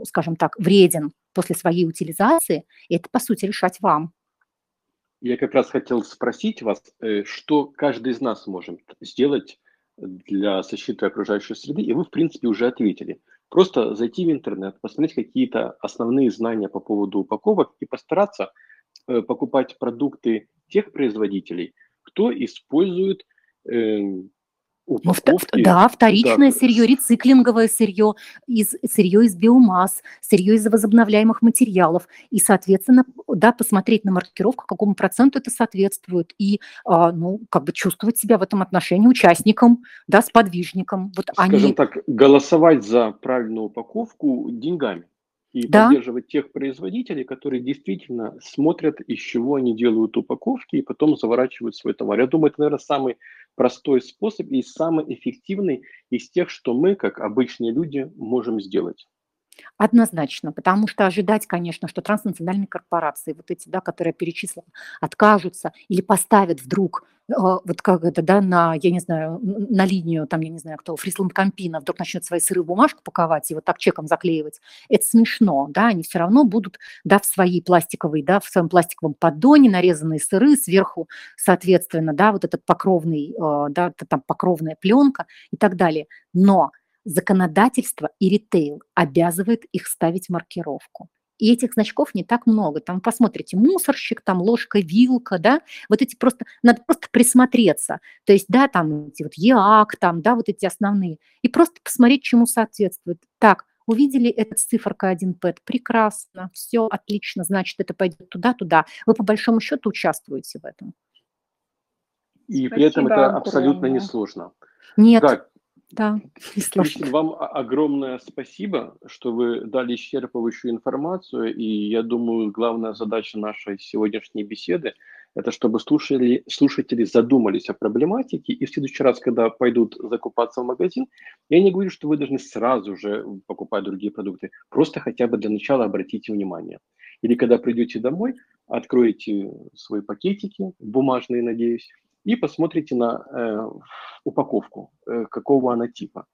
скажем так, вреден после своей утилизации, это, по сути, решать вам. Я как раз хотел спросить вас, э, что каждый из нас может сделать для защиты окружающей среды, и вы, в принципе, уже ответили. Просто зайти в интернет, посмотреть какие-то основные знания по поводу упаковок и постараться э, покупать продукты тех производителей, кто использует э, упаковки. Да, вторичное да. сырье, рециклинговое сырье, из, сырье из биомасс, сырье из возобновляемых материалов. И, соответственно, да, посмотреть на маркировку, какому проценту это соответствует, и, а, ну, как бы чувствовать себя в этом отношении участником, да, сподвижником. Вот Скажем они... так, голосовать за правильную упаковку деньгами и да. поддерживать тех производителей, которые действительно смотрят, из чего они делают упаковки и потом заворачивают свой товар. Я думаю, это, наверное, самый простой способ и самый эффективный из тех, что мы, как обычные люди, можем сделать. Однозначно, потому что ожидать, конечно, что транснациональные корпорации, вот эти, да, которые я перечислила, откажутся или поставят вдруг, э, вот как это, да, на, я не знаю, на линию, там, я не знаю, кто, Фрисланд Кампина вдруг начнет свои сыры в бумажку паковать и вот так чеком заклеивать, это смешно, да, они все равно будут, да, в своей пластиковой, да, в своем пластиковом поддоне нарезанные сыры, сверху, соответственно, да, вот этот покровный, э, да, там покровная пленка и так далее. Но законодательство и ритейл обязывает их ставить маркировку. И этих значков не так много. Там посмотрите, мусорщик, там ложка, вилка, да, вот эти просто, надо просто присмотреться. То есть, да, там эти вот ЕАК, там, да, вот эти основные. И просто посмотреть, чему соответствует. Так, увидели этот циферка 1 ПЭТ, прекрасно, все отлично, значит, это пойдет туда-туда. Вы по большому счету участвуете в этом. И Спасибо при этом это огромное. абсолютно несложно. Нет, да, да, Кристина, вам огромное спасибо, что вы дали исчерпывающую информацию. И я думаю, главная задача нашей сегодняшней беседы – это чтобы слушали, слушатели задумались о проблематике. И в следующий раз, когда пойдут закупаться в магазин, я не говорю, что вы должны сразу же покупать другие продукты. Просто хотя бы для начала обратите внимание. Или когда придете домой, откроете свои пакетики, бумажные, надеюсь, и посмотрите на э, упаковку, э, какого она типа.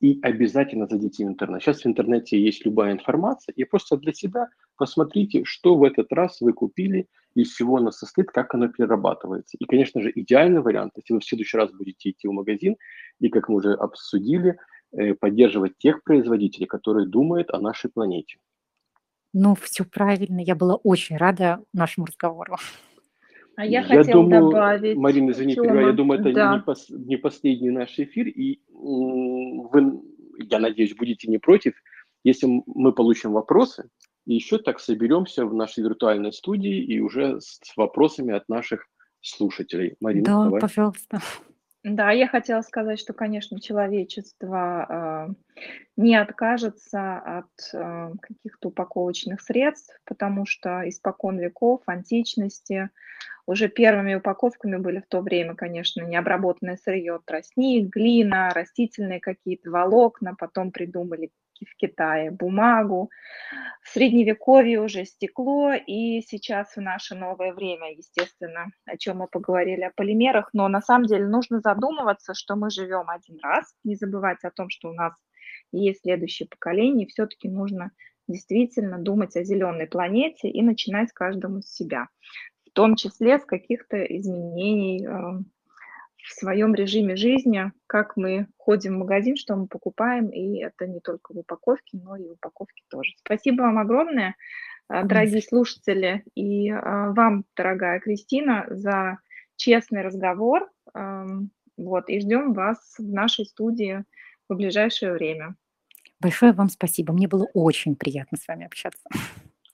И обязательно зайдите в интернет. Сейчас в интернете есть любая информация, и просто для себя посмотрите, что в этот раз вы купили, из чего она состоит, как она перерабатывается. И, конечно же, идеальный вариант, если вы в следующий раз будете идти в магазин, и, как мы уже обсудили, э, поддерживать тех производителей, которые думают о нашей планете. Ну, все правильно. Я была очень рада нашему разговору. А я, я хотела думаю, добавить... Марина, извините, Тёма, я думаю, это да. не, пос, не последний наш эфир, и вы, я надеюсь, будете не против, если мы получим вопросы, и еще так соберемся в нашей виртуальной студии и уже с вопросами от наших слушателей. Марина, да, давай. пожалуйста. Да, я хотела сказать, что, конечно, человечество э, не откажется от э, каких-то упаковочных средств, потому что испокон веков, античности, уже первыми упаковками были в то время, конечно, необработанное сырье, тростник, глина, растительные какие-то волокна, потом придумали в Китае. Бумагу, в Средневековье уже стекло, и сейчас в наше новое время, естественно, о чем мы поговорили, о полимерах, но на самом деле нужно задумываться, что мы живем один раз, не забывать о том, что у нас есть следующее поколение, все-таки нужно действительно думать о зеленой планете и начинать каждому с себя в том числе с каких-то изменений э, в своем режиме жизни, как мы ходим в магазин, что мы покупаем, и это не только в упаковке, но и в упаковке тоже. Спасибо вам огромное, э, дорогие слушатели, и э, вам, дорогая Кристина, за честный разговор. Эм, вот, и ждем вас в нашей студии в ближайшее время. Большое вам спасибо. Мне было очень приятно с вами общаться.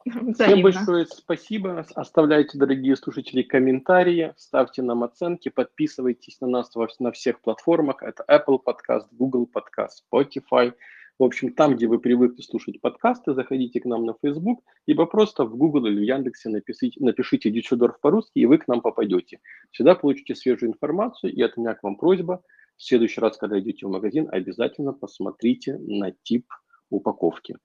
Всем большое спасибо. Оставляйте, дорогие слушатели, комментарии, ставьте нам оценки, подписывайтесь на нас на всех платформах. Это Apple Podcast, Google Podcast, Spotify. В общем, там, где вы привыкли слушать подкасты, заходите к нам на Facebook, либо просто в Google или в Яндексе напишите, напишите Дюссельдорф по-русски, и вы к нам попадете. Всегда получите свежую информацию, и от меня к вам просьба. В следующий раз, когда идете в магазин, обязательно посмотрите на тип упаковки.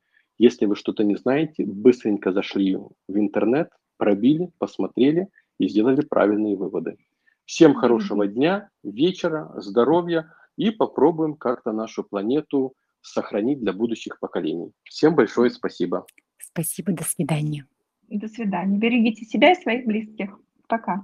Если вы что-то не знаете, быстренько зашли в интернет, пробили, посмотрели и сделали правильные выводы. Всем хорошего дня, вечера, здоровья и попробуем как-то нашу планету сохранить для будущих поколений. Всем большое спасибо. Спасибо, до свидания. До свидания. Берегите себя и своих близких. Пока.